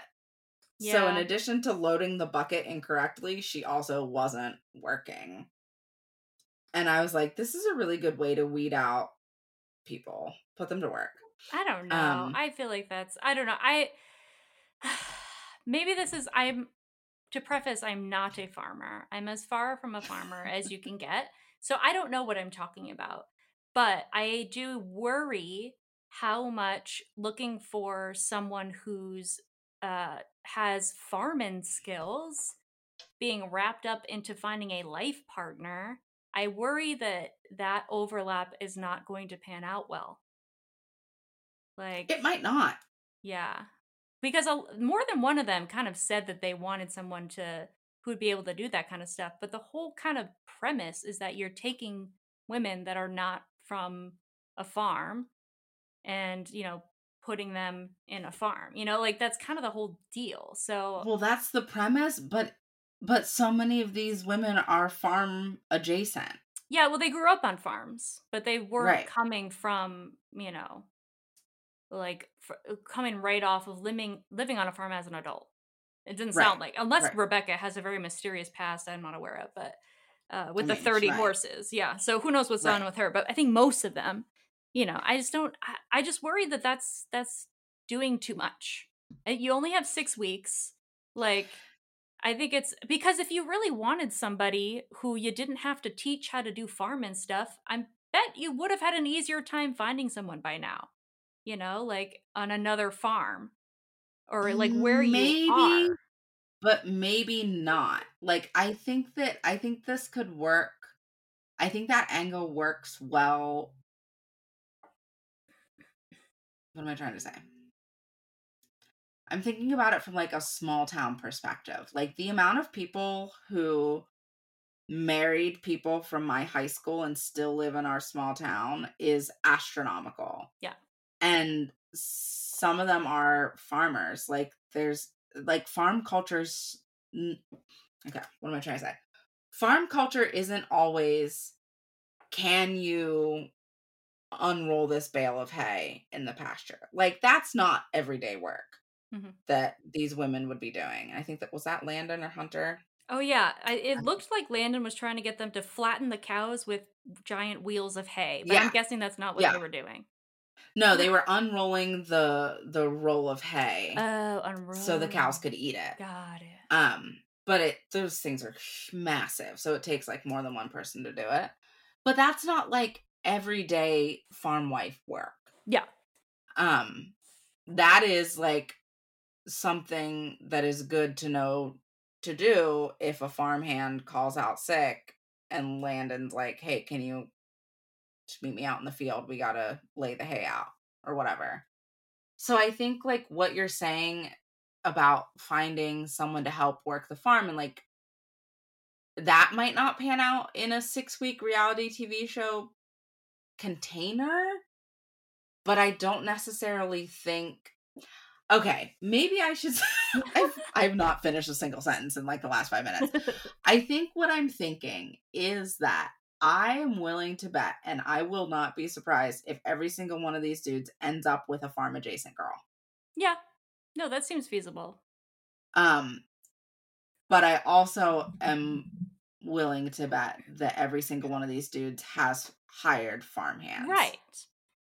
Yeah. So in addition to loading the bucket incorrectly, she also wasn't working. And I was like, this is a really good way to weed out people. Put them to work. I don't know. Um, I feel like that's I don't know. I maybe this is I'm to preface I'm not a farmer. I'm as far from a farmer as you can get. So I don't know what I'm talking about. But I do worry how much looking for someone who's uh has farming skills being wrapped up into finding a life partner. I worry that that overlap is not going to pan out well. Like It might not. yeah. Because a, more than one of them kind of said that they wanted someone to who would be able to do that kind of stuff. But the whole kind of premise is that you're taking women that are not from a farm and, you know, putting them in a farm. You know, like that's kind of the whole deal. So Well, that's the premise, but but so many of these women are farm adjacent. yeah, well they grew up on farms, but they weren't Right. coming from, you know, like fr- coming right off of living living on a farm as an adult. It didn't Right, sound like unless right. Rebecca has a very mysterious past I'm not aware of, but uh, with I the mean, she 30 might. horses. Yeah. So who knows what's Right. on with her, but I think most of them, you know, I just don't I, I just worry that that's that's doing too much. You only have 6 weeks. Like I think it's because if you really wanted somebody who you didn't have to teach how to do farm and stuff, I bet you would have had an easier time finding someone by now. You know, like on another farm or like where Maybe, you are. but maybe not. Like I think that I think this could work. I think that angle works well. What am I trying to say? I'm thinking about it from like a small town perspective. Like the amount of people who married people from my high school and still live in our small town is astronomical. Yeah. And some of them are farmers. Like there's like farm cultures okay, what am I trying to say? Farm culture isn't always can you unroll this bale of hay in the pasture? Like that's not everyday work Mhm. that these women would be doing. I think that was that Landon or Hunter. Oh yeah, I, it looked like Landon was trying to get them to flatten the cows with giant wheels of hay, but I'm guessing that's not what Yeah. they were doing. No, they were unrolling the the roll of hay Oh, unroll. so the cows could eat it. Got it. Um, but it those things are massive, so it takes like more than one person to do it. But that's not like everyday farm wife work. Yeah. Um, that is like something that is good to know to do if a farmhand calls out sick and Landon's like, "Hey, can you just meet me out in the field? We gotta lay the hay out or whatever." So I think like what you're saying about finding someone to help work the farm and like that might not pan out in a six week reality TV show container, but I don't necessarily think. Okay, maybe I should. I've, I've not finished a single sentence in like the last five minutes. I think what I'm thinking is that I am willing to bet, and I will not be surprised if every single one of these dudes ends up with a farm adjacent girl. yeah. No, that seems feasible. Um, but I also am willing to bet that every single one of these dudes has hired farm hands. Right.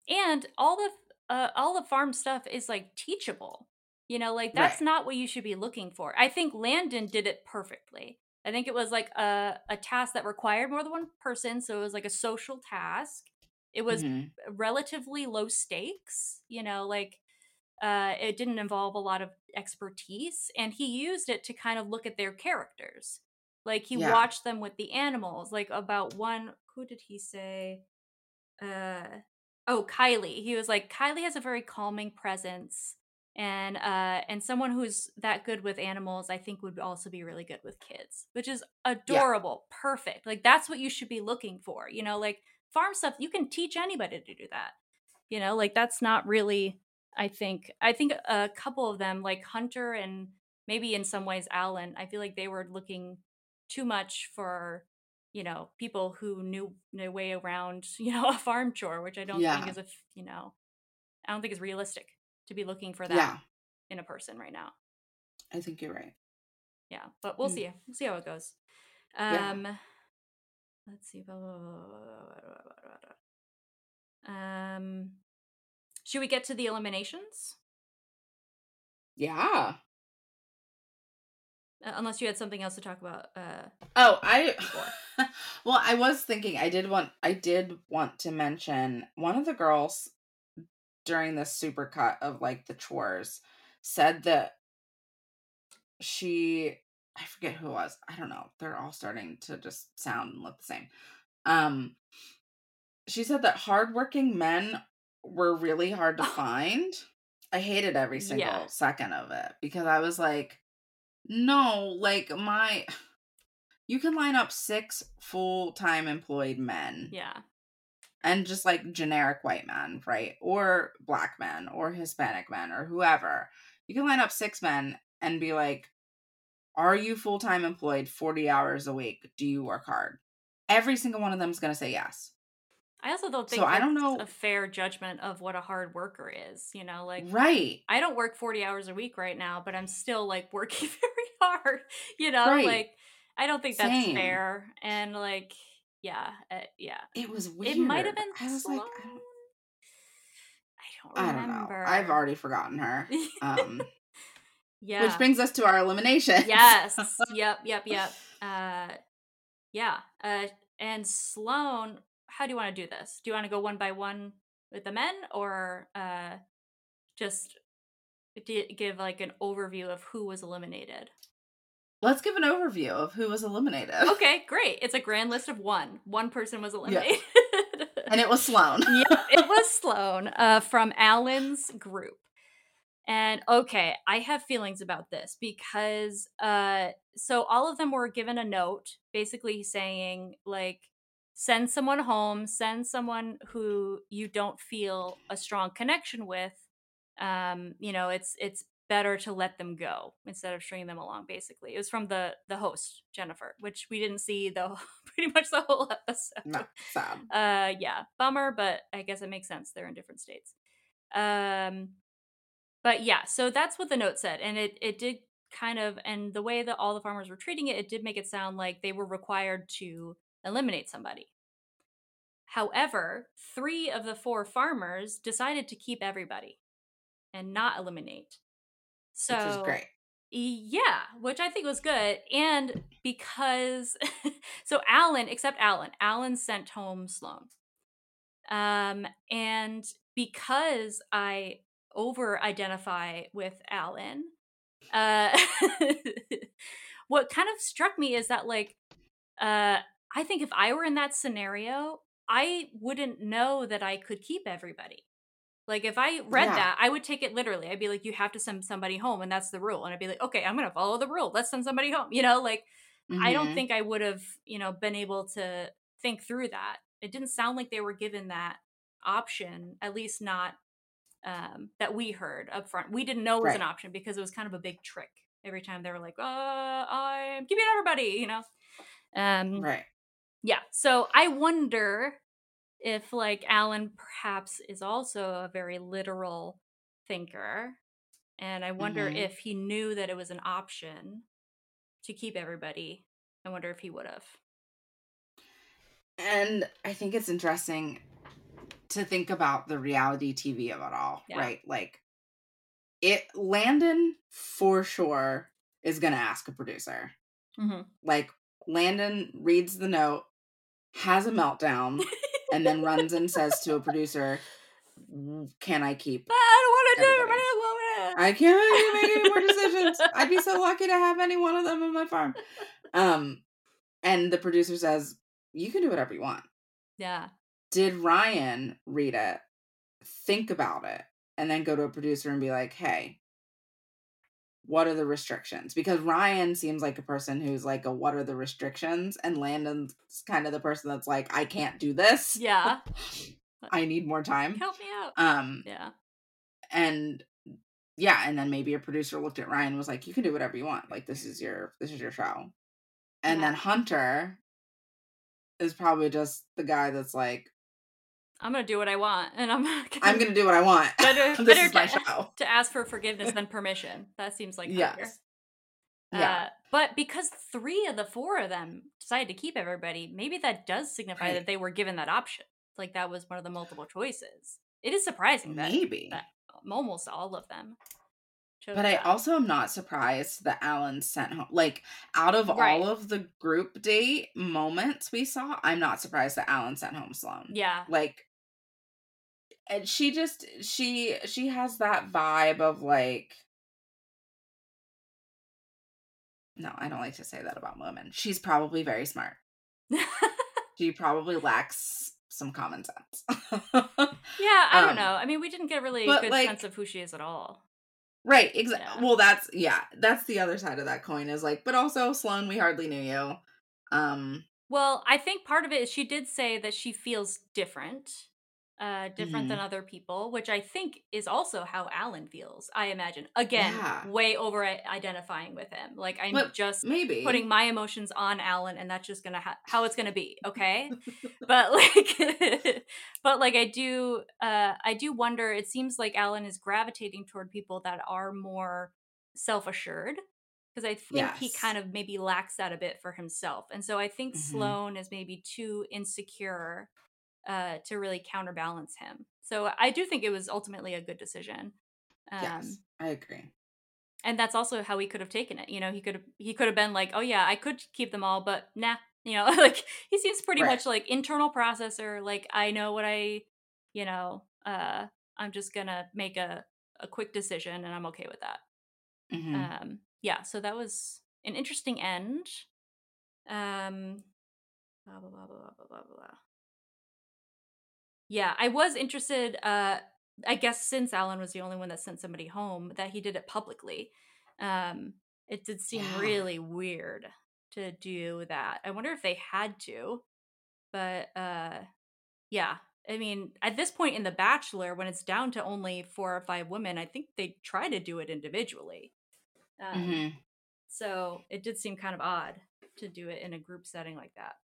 And all the uh, all the farm stuff is like teachable. You know, like that's Right. not what you should be looking for. I think Landon did it perfectly. I think it was like a a task that required more than one person, so it was like a social task. It was Mhm. relatively low stakes, you know, like uh, it didn't involve a lot of expertise, and he used it to kind of look at their characters. Like he Yeah. watched them with the animals. Like about one, who did he say? Uh, oh, Kylie. He was like, Kylie has a very calming presence, and uh, and someone who's that good with animals, I think, would also be really good with kids, which is adorable, perfect. Like that's what you should be looking for. You know, like farm stuff, you can teach anybody to do that. You know, like that's not really. I think I think a couple of them, like Hunter and maybe in some ways Allen, I feel like they were looking too much for you know people who knew their way around you know a farm chore, which I don't think is a you know I don't think is realistic to be looking for that Yeah. in a person right now. I think you're right. Yeah, but we'll Mm. see. We'll see how it goes. Yeah. Um, let's see. Um, should we get to the eliminations? Yeah. Uh, unless you had something else to talk about. Uh, Oh, I well, I was thinking I did want I did want to mention one of the girls during this supercut of like the chores said that she I forget who it was. I don't know. They're all starting to just sound and look the same. Um she said that hardworking men were really hard to find. I hated every single Yeah. second of it because I was like, no, like my you can line up six full-time employed men yeah, and just like generic white men, right? Or black men or Hispanic men or whoever. You can line up six men and be like, Are you full time employed 40 hours a week? Do you work hard? Every single one of them is going to say yes. I also don't think So I don't know- a fair judgment of what a hard worker is. You know, like Right. I don't work 40 hours a week right now, but I'm still like working very hard. You know, Right. like I don't think that's Same. fair. And like, yeah, uh, yeah. It was weird. It might have been. I was Sloan. like, I don't, I don't I remember. I've already forgotten her. Um, yeah. Which brings us to our elimination. yes. yep. Yep. Yep. Uh, yeah. Uh, and Sloan, how do you want to do this? Do you want to go one by one with the men, or uh, just give like an overview of who was eliminated? Let's give an overview of who was eliminated. Okay, great. It's a grand list of one. One person was eliminated. And it was Sloan. yep, it was Sloan uh, from Allen's group. And okay, I have feelings about this because uh, so all of them were given a note basically saying, like, send someone home, send someone who you don't feel a strong connection with. Um, you know, it's it's better to let them go instead of stringing them along basically. It was from the the host jennifer which we didn't see the pretty much the whole episode. No, sad. uh yeah bummer but i guess it makes sense. They're in different states. Um but yeah so that's what the note said and it it did kind of and the way that all the farmers were treating it it did make it sound like they were required to eliminate somebody. However three of the four farmers decided to keep everybody and not eliminate so which is great. yeah, which I think was good. And because so Allen, except Allen, Allen sent home Sloan. Um, and because I over identify with Allen, uh what kind of struck me is that like uh I think if I were in that scenario, I wouldn't know that I could keep everybody. Like if I read Yeah. that, I would take it literally. I'd be like, you have to send somebody home, and that's the rule. And I'd be like, okay, I'm gonna follow the rule. Let's send somebody home. You know, like I don't Mhm. think I would have, you know, been able to think through that. It didn't sound like they were given that option, at least not um, that we heard up front. We didn't know it was an option because it was kind of a big trick. Every time they were like, uh, I'm keeping everybody, you know? Um, Right. yeah. So I wonder if like Allen perhaps is also a very literal thinker. And I wonder Mhm. if he knew that it was an option to keep everybody. I wonder if he would have. And I think it's interesting to think about the reality TV of it all, Yeah. right? Like it Landon for sure is going to ask a producer. Mm-hmm. Like Landon reads the note, has a meltdown, and then runs and says to a producer, "Can I keep I don't want everybody. I can't make any more decisions. I'd be so lucky to have any one of them on my farm. Um, and the producer says, "You can do whatever you want." Yeah. Did Ryan read it, think about it, and then go to a producer and be like, "Hey, what are the restrictions?" Because Ryan seems like a person who's like, a, "What are the restrictions?" And Landon's kind of the person that's like, "I can't do this. Yeah. I need more time." Help me out. Um, yeah. and yeah, and then maybe a producer looked at Ryan and was like, "You can do whatever you want. Like this is your this is your show." And Yeah. then Hunter is probably just the guy that's like, I'm gonna do what I want, and I'm gonna. "I'm gonna do what I want. Better, this better is my to, show." to ask for forgiveness than permission. That seems like. Yes. Yeah. Uh, but because three of the four of them decided to keep everybody, maybe that does signify Right. that they were given that option. Like that was one of the multiple choices. It is surprising that, Maybe. that almost all of them. chose But I also am not surprised that Allen sent home. Like, out of Right. all of the group date moments we saw, I'm not surprised that Allen sent home Sloan. yeah, Like, and she just she she has that vibe of like. No, I don't like to say that about women. She's probably very smart. She probably lacks some common sense. yeah. I don't Um, know. I mean, we didn't get really a good like- sense of who she is at all. Right, exactly. Yeah. Well, that's yeah, that's the other side of that coin is like, but also Sloan, we hardly knew you. Um, Well, I think part of it is she did say that she feels different, uh, different Mm-hmm. than other people, which I think is also how Allen feels. I imagine again, Yeah. way over identifying with him. Like I'm But just maybe putting my emotions on Allen, and that's just gonna ha- how it's gonna be. Okay, but like, but like I do, uh, I do wonder. It seems like Allen is gravitating toward people that are more self assured because I think he kind of maybe lacks that a bit for himself. And so I think Mhm. Sloane is maybe too insecure uh, to really counterbalance him. So I do think it was ultimately a good decision. Um, yes, I agree. and that's also how he could have taken it. You know, he could have he could have been like, "Oh yeah, I could keep them all, but nah." You know, like he seems pretty Right. much like internal processor. Like I know what I, you know, uh, I'm just gonna make a a quick decision, and I'm okay with that. Mhm. Um, yeah, so that was an interesting end. Um, blah blah blah blah blah blah blah. Yeah, I was interested. Uh, I guess since Allen was the only one that sent somebody home, that he did it publicly. Um, it did seem Yeah. really weird to do that. I wonder if they had to, but uh, yeah. I mean, at this point in The Bachelor, when it's down to only four or five women, I think they try to do it individually. Um, Mhm. So it did seem kind of odd to do it in a group setting like that.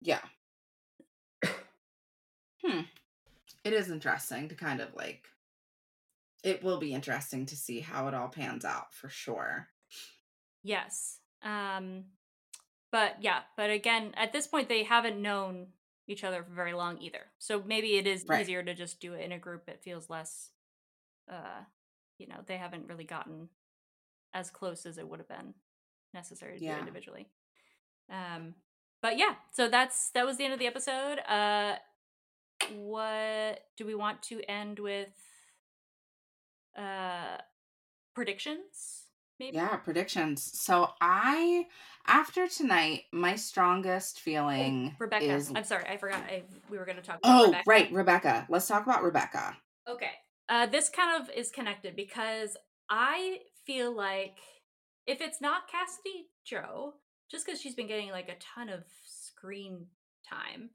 Yeah. Hmm. It is interesting to kind of like. It will be interesting to see how it all pans out for sure. Yes. Um but yeah, but again, at this point they haven't known each other for very long either. So maybe it is Right. easier to just do it in a group. It feels less uh you know, they haven't really gotten as close as it would have been necessary to do Yeah. it individually. Um but yeah, so that's that was the end of the episode. Uh what do we want to end with uh predictions maybe? Yeah, predictions. So I, after tonight, my strongest feeling Oh, Rebecca. is. I'm sorry, I forgot. I, we were going to talk about Oh, Rebecca. right, Rebecca. Let's talk about Rebecca. Okay. Uh, this kind of is connected because I feel like if it's not Cassidy Joe, just because she's been getting like a ton of screen time,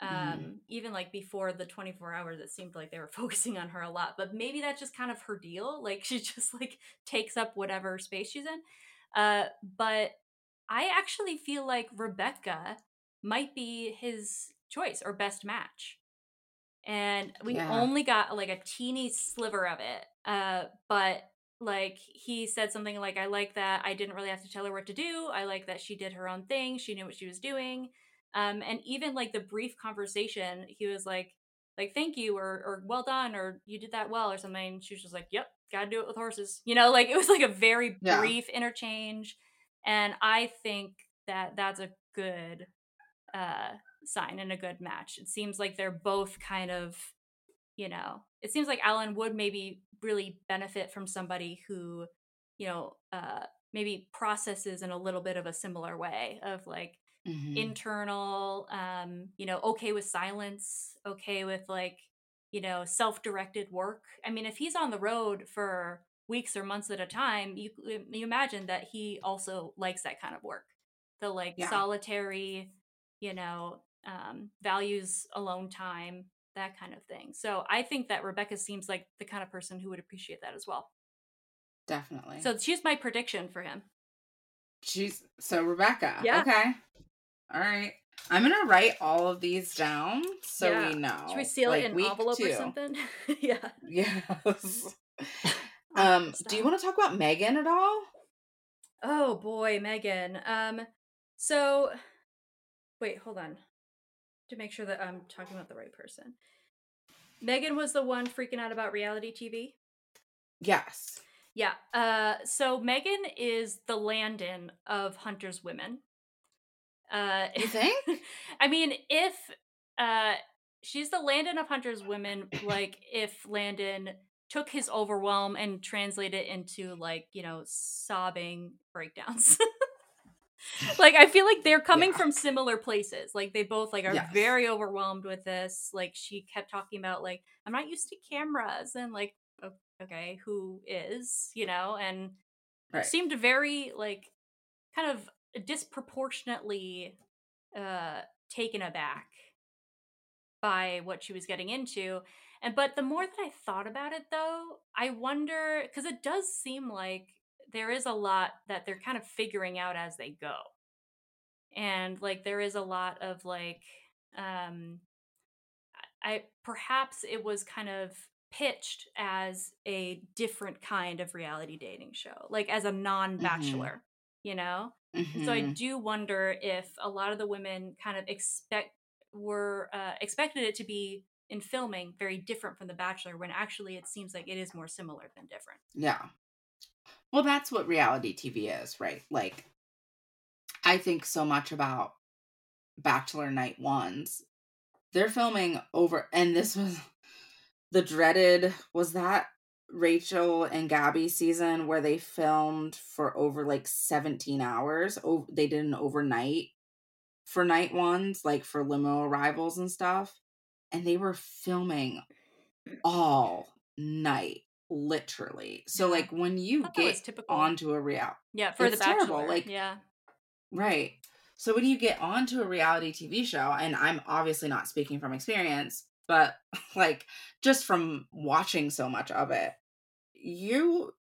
um, Mhm. even like before the 24 hours, it seemed like they were focusing on her a lot. But maybe that's just kind of her deal. Like she just like takes up whatever space she's in. Uh, but I actually feel like Rebecca might be his choice or best match. And we Yeah. only got like a teeny sliver of it. Uh, but like he said something like, I like that I didn't really have to tell her what to do. I like that she did her own thing. She knew what she was doing. Um, and even like the brief conversation, he was like, like thank you or or well done or you did that well or something. She was just like, yep, gotta do it with horses. You know, like it was like a very Yeah. brief interchange, and I think that that's a good uh sign and a good match. It seems like they're both kind of, you know, it seems like Allen would maybe really benefit from somebody who, you know, uh, maybe processes in a little bit of a similar way of like Mhm. internal, um, you know, okay with silence, okay with like, you know, self-directed work. I mean, if he's on the road for weeks or months at a time, you you imagine that he also likes that kind of work. The like Yeah. solitary, you know, um, values alone time, that kind of thing. So I think that Rebecca seems like the kind of person who would appreciate that as well. Definitely. So she's my prediction for him. she's so Rebecca. Yeah. Okay. All right. I'm gonna write all of these down so Yeah. we know. Should we seal like it in envelope or something? yeah. Yes. um, do you want to talk about Megan at all? Oh boy, Megan. Um, so wait, hold on. To make sure that I'm talking about the right person. Megan was the one freaking out about reality TV. Yes. Yeah. Uh, so Megan is the Landon of Hunter's Women. Uh, You think? I mean, if uh, she's the Landon of Hunter's Women, like if Landon took his overwhelm and translated it into like you know sobbing breakdowns. like I feel like they're coming Yeah. from similar places. Like they both like are Yes. very overwhelmed with this. Like she kept talking about like I'm not used to cameras and like okay, who is, you know, and Right. seemed very like kind of disproportionately uh taken aback by what she was getting into. And but the more that I thought about it though, I wonder cuz it does seem like there is a lot that they're kind of figuring out as they go. And like there is a lot of like um I perhaps it was kind of pitched as a different kind of reality dating show, like as a non-bachelor, you know? So I Mhm. do wonder if a lot of the women kind of expect were uh, expected it to be in filming very different from The Bachelor, when actually it seems like it is more similar than different. Yeah. Well, that's what reality TV is, right? Like, I think so much about Bachelor Night Ones. They're filming over, and this was the dreaded, was that Rachel and Gabby season where they filmed for over like 17 hours? Oh, they did an overnight for night ones, like for limo arrivals and stuff. And they were filming all night, literally. So, like, when you thought that was get onto a real yeah, for The terrible, Bachelor. like- yeah, right. So when you get onto a reality TV show, and I'm obviously not speaking from experience, but like just from watching so much of it, you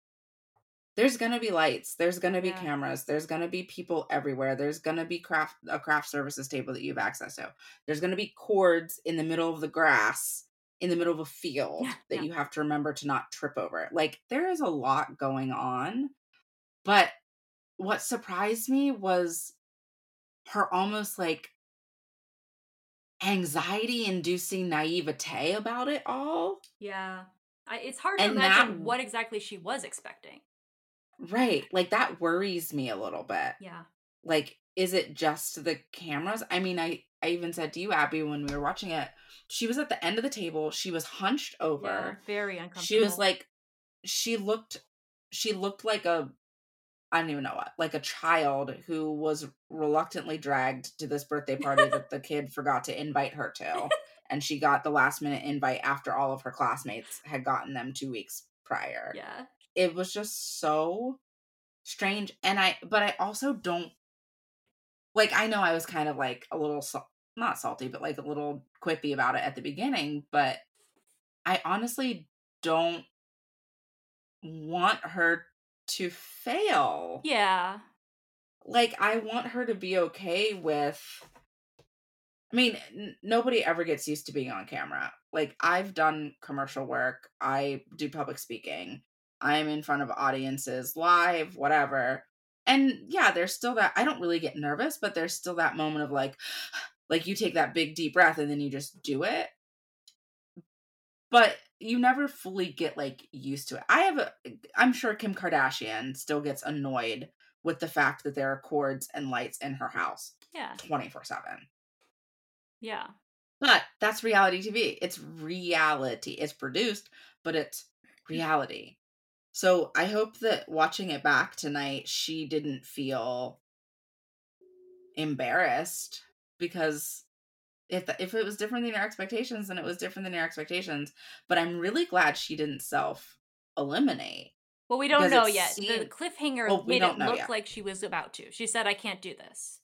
there's gonna be lights, there's gonna be Yeah. cameras, there's gonna be people everywhere, there's gonna be craft a craft services table that you have access to. There's gonna be cords in the middle of the grass in the middle of a field Yeah, that yeah. you have to remember to not trip over. Like there is a lot going on. But what surprised me was her almost like anxiety inducing naivete about it all. yeah. I, it's hard to imagine that- what exactly she was expecting. Right. Like that worries me a little bit. Yeah, Like, is it just the cameras? I mean, I, I even said to you, Abby, when we were watching it, she was at the end of the table. She was hunched yeah, over. very uncomfortable. She was like, she looked, she looked like a, I don't even know what, like a child who was reluctantly dragged to this birthday party that the kid forgot to invite her to. And she got the last minute invite after all of her classmates had gotten them two weeks prior. yeah, It was just so strange. And I, but I also don't, like, I know I was kind of like a little, not salty, but like a little quippy about it at the beginning, but I honestly don't want her to fail. yeah, Like, I want her to be okay with. I mean, n- nobody ever gets used to being on camera. Like, I've done commercial work, I do public speaking, I'm in front of audiences, live, whatever. And yeah, there's still that. I don't really get nervous, but there's still that moment of like, like you take that big deep breath and then you just do it. But you never fully get like used to it. I have a, eh, I'm sure Kim Kardashian still gets annoyed with the fact that there are cords and lights in her house yeah, 24 7. yeah. But that's reality TV. It's reality. It's produced, but it's mm. reality. So I hope that watching it back tonight, she didn't feel embarrassed because if if it was different than your expectations, then it was different than your expectations. But I'm really glad she didn't self eliminate. Well, we don't know yet. Seemed, the cliffhanger well, made it look yet. like she was about to. She said, "I can't do this."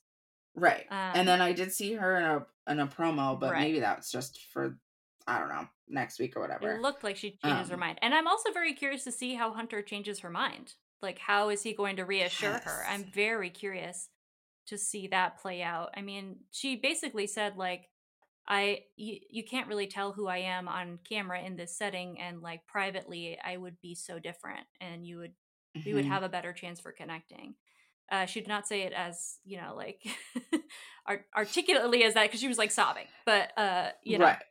Right. Um, and then I did see her in a in a promo, but right. maybe that's just for I don't know next week or whatever. It looked like she changes um, her mind, and I'm also very curious to see how Hunter changes her mind. Like, how is he going to reassure yes. her? I'm very curious to see that play out. I mean, she basically said like, I you, you can't really tell who I am on camera in this setting, and like privately, I would be so different, and you would mm-hmm. we would mm-hmm. have a better chance for connecting. Uh, she did not say it as you know like art- articulately as that because she was like sobbing, but uh, you know, right.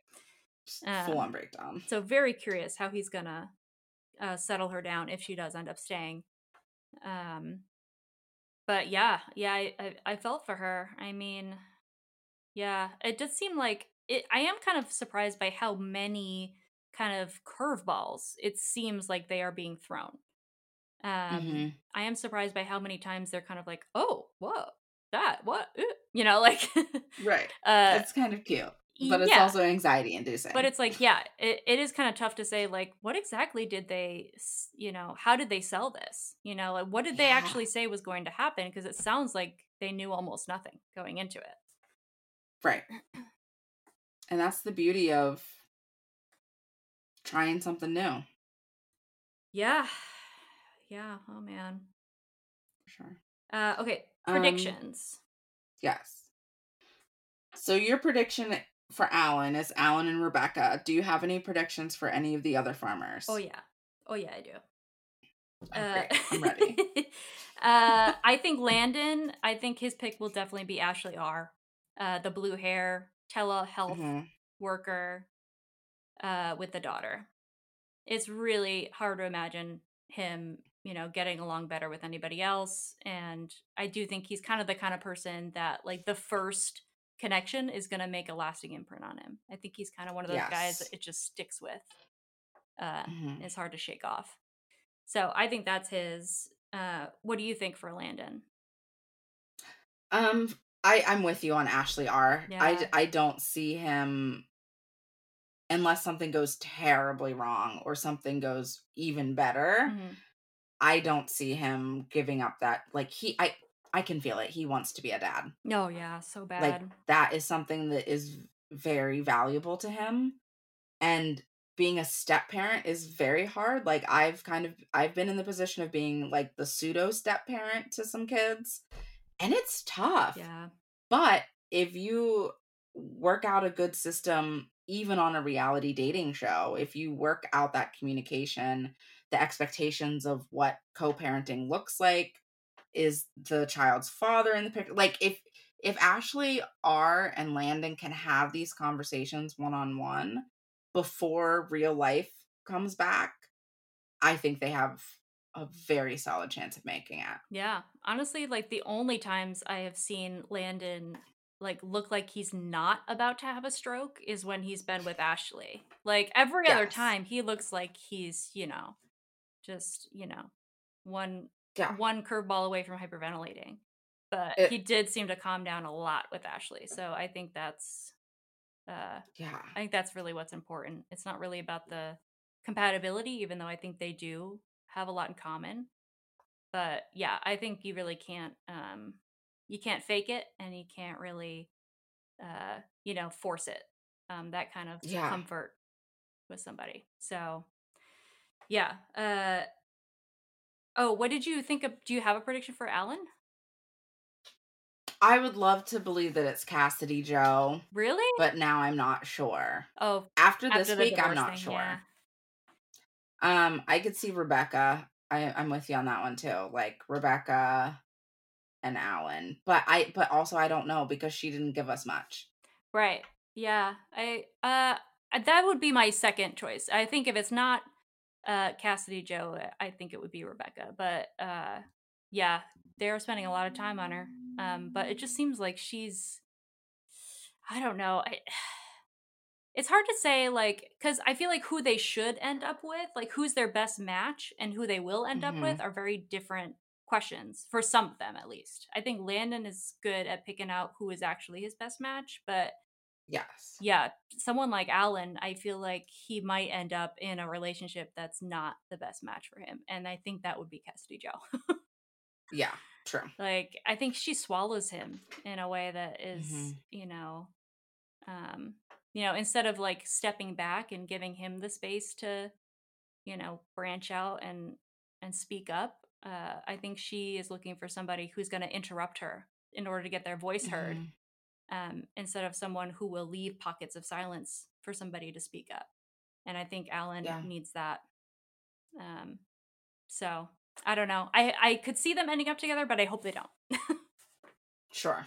Um, full on breakdown. So very curious how he's gonna uh, settle her down if she does end up staying. Um, but yeah, yeah, I, I, I felt for her. I mean, yeah, it does seem like it. I am kind of surprised by how many kind of curveballs it seems like they are being thrown. Um, mm-hmm. I am surprised by how many times they're kind of like, "Oh, what that? What?" You know, like right. Uh, it's kind of cute, but it's yeah. also anxiety inducing. But it's like, yeah, it, it is kind of tough to say, like, what exactly did they, you know, how did they sell this? You know, like, what did they actually say was going to happen? Because it sounds like they knew almost nothing going into it. Right. And that's the beauty of trying something new. Yeah. Yeah. Oh man. Sure. Uh, okay. Um, Predictions. Um, yes. So your prediction for Allen is Allen and Rebecca. Do you have any predictions for any of the other farmers? Oh yeah. Oh yeah, I do. Oh, uh, I'm ready. uh, I think Landon. I think his pick will definitely be Ashley R. Uh, the blue hair telehealth mm-hmm. worker uh, with the daughter. It's really hard to imagine him you know getting along better with anybody else and i do think he's kind of the kind of person that like the first connection is going to make a lasting imprint on him i think he's kind of one of those yes. guys that it just sticks with uh mm-hmm. it's hard to shake off so i think that's his uh what do you think for landon um i i'm with you on ashley r yeah. i i don't see him unless something goes terribly wrong or something goes even better mm-hmm. I don't see him giving up that like he I I can feel it. He wants to be a dad. Oh yeah, so bad. Like that is something that is very valuable to him. And being a step parent is very hard. Like I've kind of I've been in the position of being like the pseudo step parent to some kids and it's tough. Yeah. But if you work out a good system even on a reality dating show, if you work out that communication the expectations of what co-parenting looks like is the child's father in the picture like if if ashley r and landon can have these conversations one-on-one before real life comes back i think they have a very solid chance of making it yeah honestly like the only times i have seen landon like look like he's not about to have a stroke is when he's been with Ashley. Like every yes. other time he looks like he's, you know, just you know one yeah. one curveball away from hyperventilating but it, he did seem to calm down a lot with ashley so i think that's uh yeah i think that's really what's important it's not really about the compatibility even though i think they do have a lot in common but yeah i think you really can't um you can't fake it and you can't really uh you know force it um that kind of yeah. comfort with somebody so yeah. Uh Oh, what did you think of do you have a prediction for Allen? I would love to believe that it's Cassidy Joe. Really? But now I'm not sure. Oh. After this after week I'm not thing, sure. Yeah. Um I could see Rebecca. I I'm with you on that one too. Like Rebecca and Allen. But I but also I don't know because she didn't give us much. Right. Yeah. I uh that would be my second choice. I think if it's not uh, Cassidy Joe, I think it would be Rebecca. But uh, yeah, they're spending a lot of time on her. Um, but it just seems like she's, I don't know. I, it's hard to say like because i feel like who they should end up with like who's their best match and who they will end Mhm. up with are very different questions for some of them at least i think landon is good at picking out who is actually his best match but Yes. yeah someone like allen i feel like he might end up in a relationship that's not the best match for him and i think that would be cassidy joe Yeah. True. like i think she swallows him in a way that is, Mhm. you know um you know instead of like stepping back and giving him the space to you know branch out and and speak up uh i think she is looking for somebody who's going to interrupt her in order to get their voice heard Mhm. um instead of someone who will leave pockets of silence for somebody to speak up and i think allen Yeah. needs that um so i don't know i i could see them ending up together but i hope they don't Sure.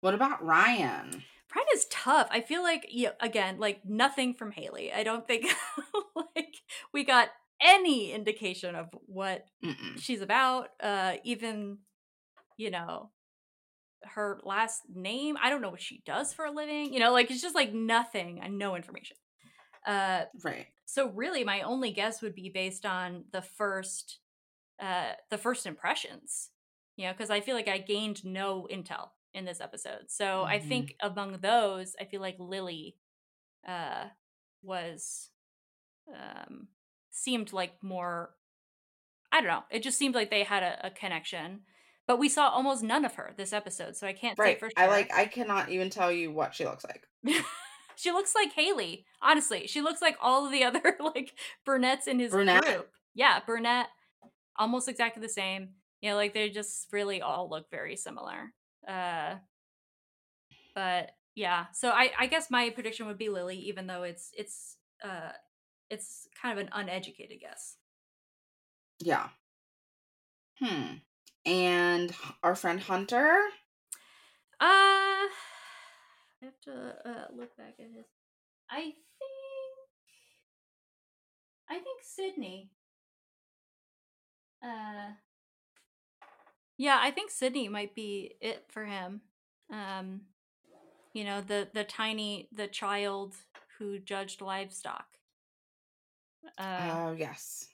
What about Ryan? Pride is tough. I feel like yeah, again, like nothing from Haley. I don't think like we got any indication of what Mm-mm. she's about. Uh even you know her last name. I don't know what she does for a living. You know, like it's just like nothing and no information. Uh Right. so really my only guess would be based on the first uh the first impressions you know because i feel like i gained no intel in this episode so i Mhm. think among those i feel like lily uh was um seemed like more i don't know it just seemed like they had a, a connection but we saw almost none of her this episode so i can't say for sure I like. I cannot even tell you what she looks like. she looks like Haley. Honestly, she looks like all of the other like brunettes in his group. Yeah, brunette, almost exactly the same. You know, like they just really all look very similar. Uh, but yeah, so I I guess my prediction would be Lily, even though it's it's uh it's kind of an uneducated guess. Yeah. Hmm. And our friend Hunter. Uh, I have to uh, look back at his. I think. I think Sydney. Uh. Yeah, I think Sydney might be it for him. Um, you know the the tiny the child who judged livestock. Uh, Oh yes.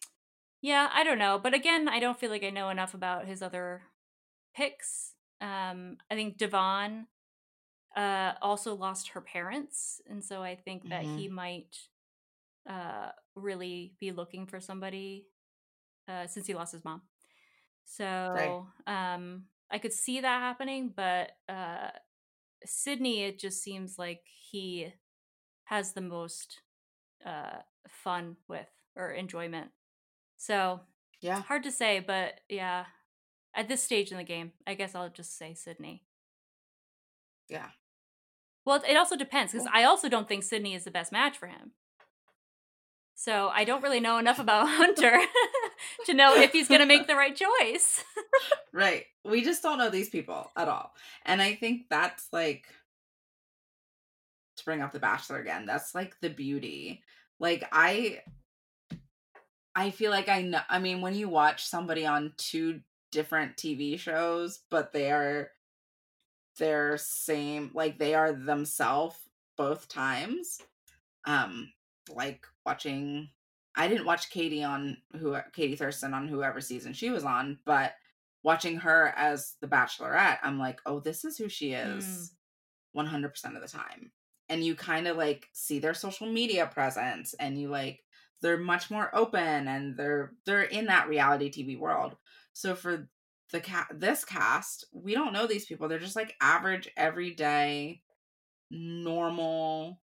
yeah, I don't know, but again, I don't feel like I know enough about his other picks. Um, I think Devon uh also lost her parents, and so I think that he might uh really be looking for somebody uh since he lost his mom. So, um I could see that happening, but uh Sydney it just seems like he has the most uh fun with or enjoyment. So, Yeah. hard to say, but yeah, at this stage in the game, I guess I'll just say Sydney. Yeah. Well, it also depends because Cool. I also don't think Sydney is the best match for him. So I don't really know enough about Hunter to know if he's going to make the right choice. Right. We just don't know these people at all. And I think that's like to bring up the bachelor again. That's like the beauty. Like I I feel like I know I mean when you watch somebody on two different TV shows but they are their same like they are themselves both times. Um like watching I didn't watch Katie on who Katie Thurston on whoever season she was on, but watching her as the bachelorette, I'm like, "Oh, this is who she mm. is 100% of the time." And you kind of like see their social media presence and you like they're much more open and they're they're in that reality TV world. So for the cat this cast, we don't know these people. They're just like average everyday normal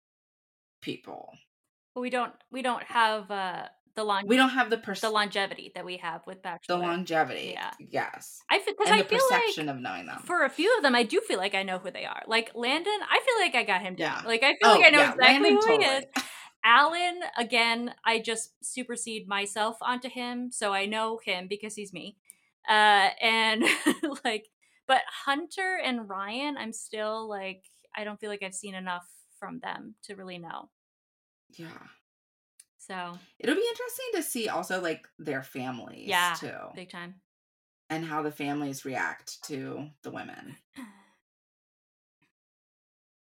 people. But we don't we don't have uh the long We don't have the pers- the longevity that we have with Bachelor. the longevity. Yeah. Yes. I feel because I the feel perception like of knowing them. for a few of them, I do feel like I know who they are. Like Landon, I feel like I got him down. Yeah. Like I feel Oh, like I know yeah, exactly Landon who he is. Allen, again, I just supersede myself onto him, so I know him because he's me. Uh, and like, but Hunter and Ryan, I'm still like, I don't feel like I've seen enough from them to really know. Yeah. So It'll be interesting to see also like their families Yeah, too. big time. and how the families react to the women.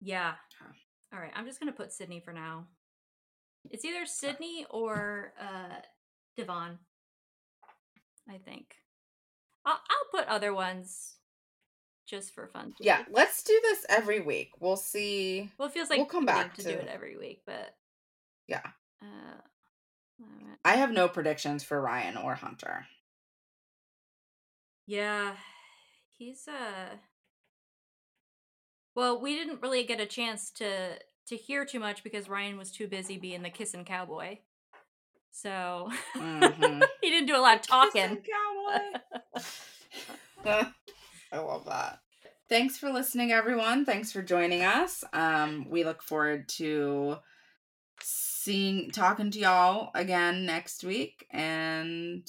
Yeah. All right, I'm just gonna put Sydney for now. It's either Sydney or uh Devon. I think. I'll, I'll put other ones just for fun. Yeah, let's do this every week. We'll see. Well, it feels like We'll come back to, do it every week, but Yeah. uh, alright. I have no predictions for Ryan or Hunter. yeah, he's uh. Well, we didn't really get a chance to to hear too much because Ryan was too busy being the kissing cowboy. So Mhm. he didn't do a lot of talking. Kissing cowboy. I love that. Thanks for listening, everyone. Thanks for joining us. Um, we look forward to seeing, talking to y'all again next week. And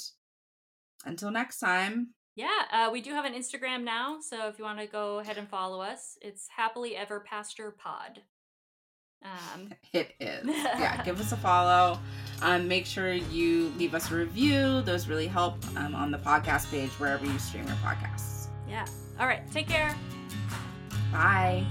until next time, Yeah, uh, we do have an Instagram now, so if you want to go ahead and follow us, it's happily ever pasture pod. Um, it is. Yeah, give us a follow. Um, make sure you leave us a review. Those really help um, on the podcast page wherever you stream your podcasts. yeah. All right. Take care. Bye.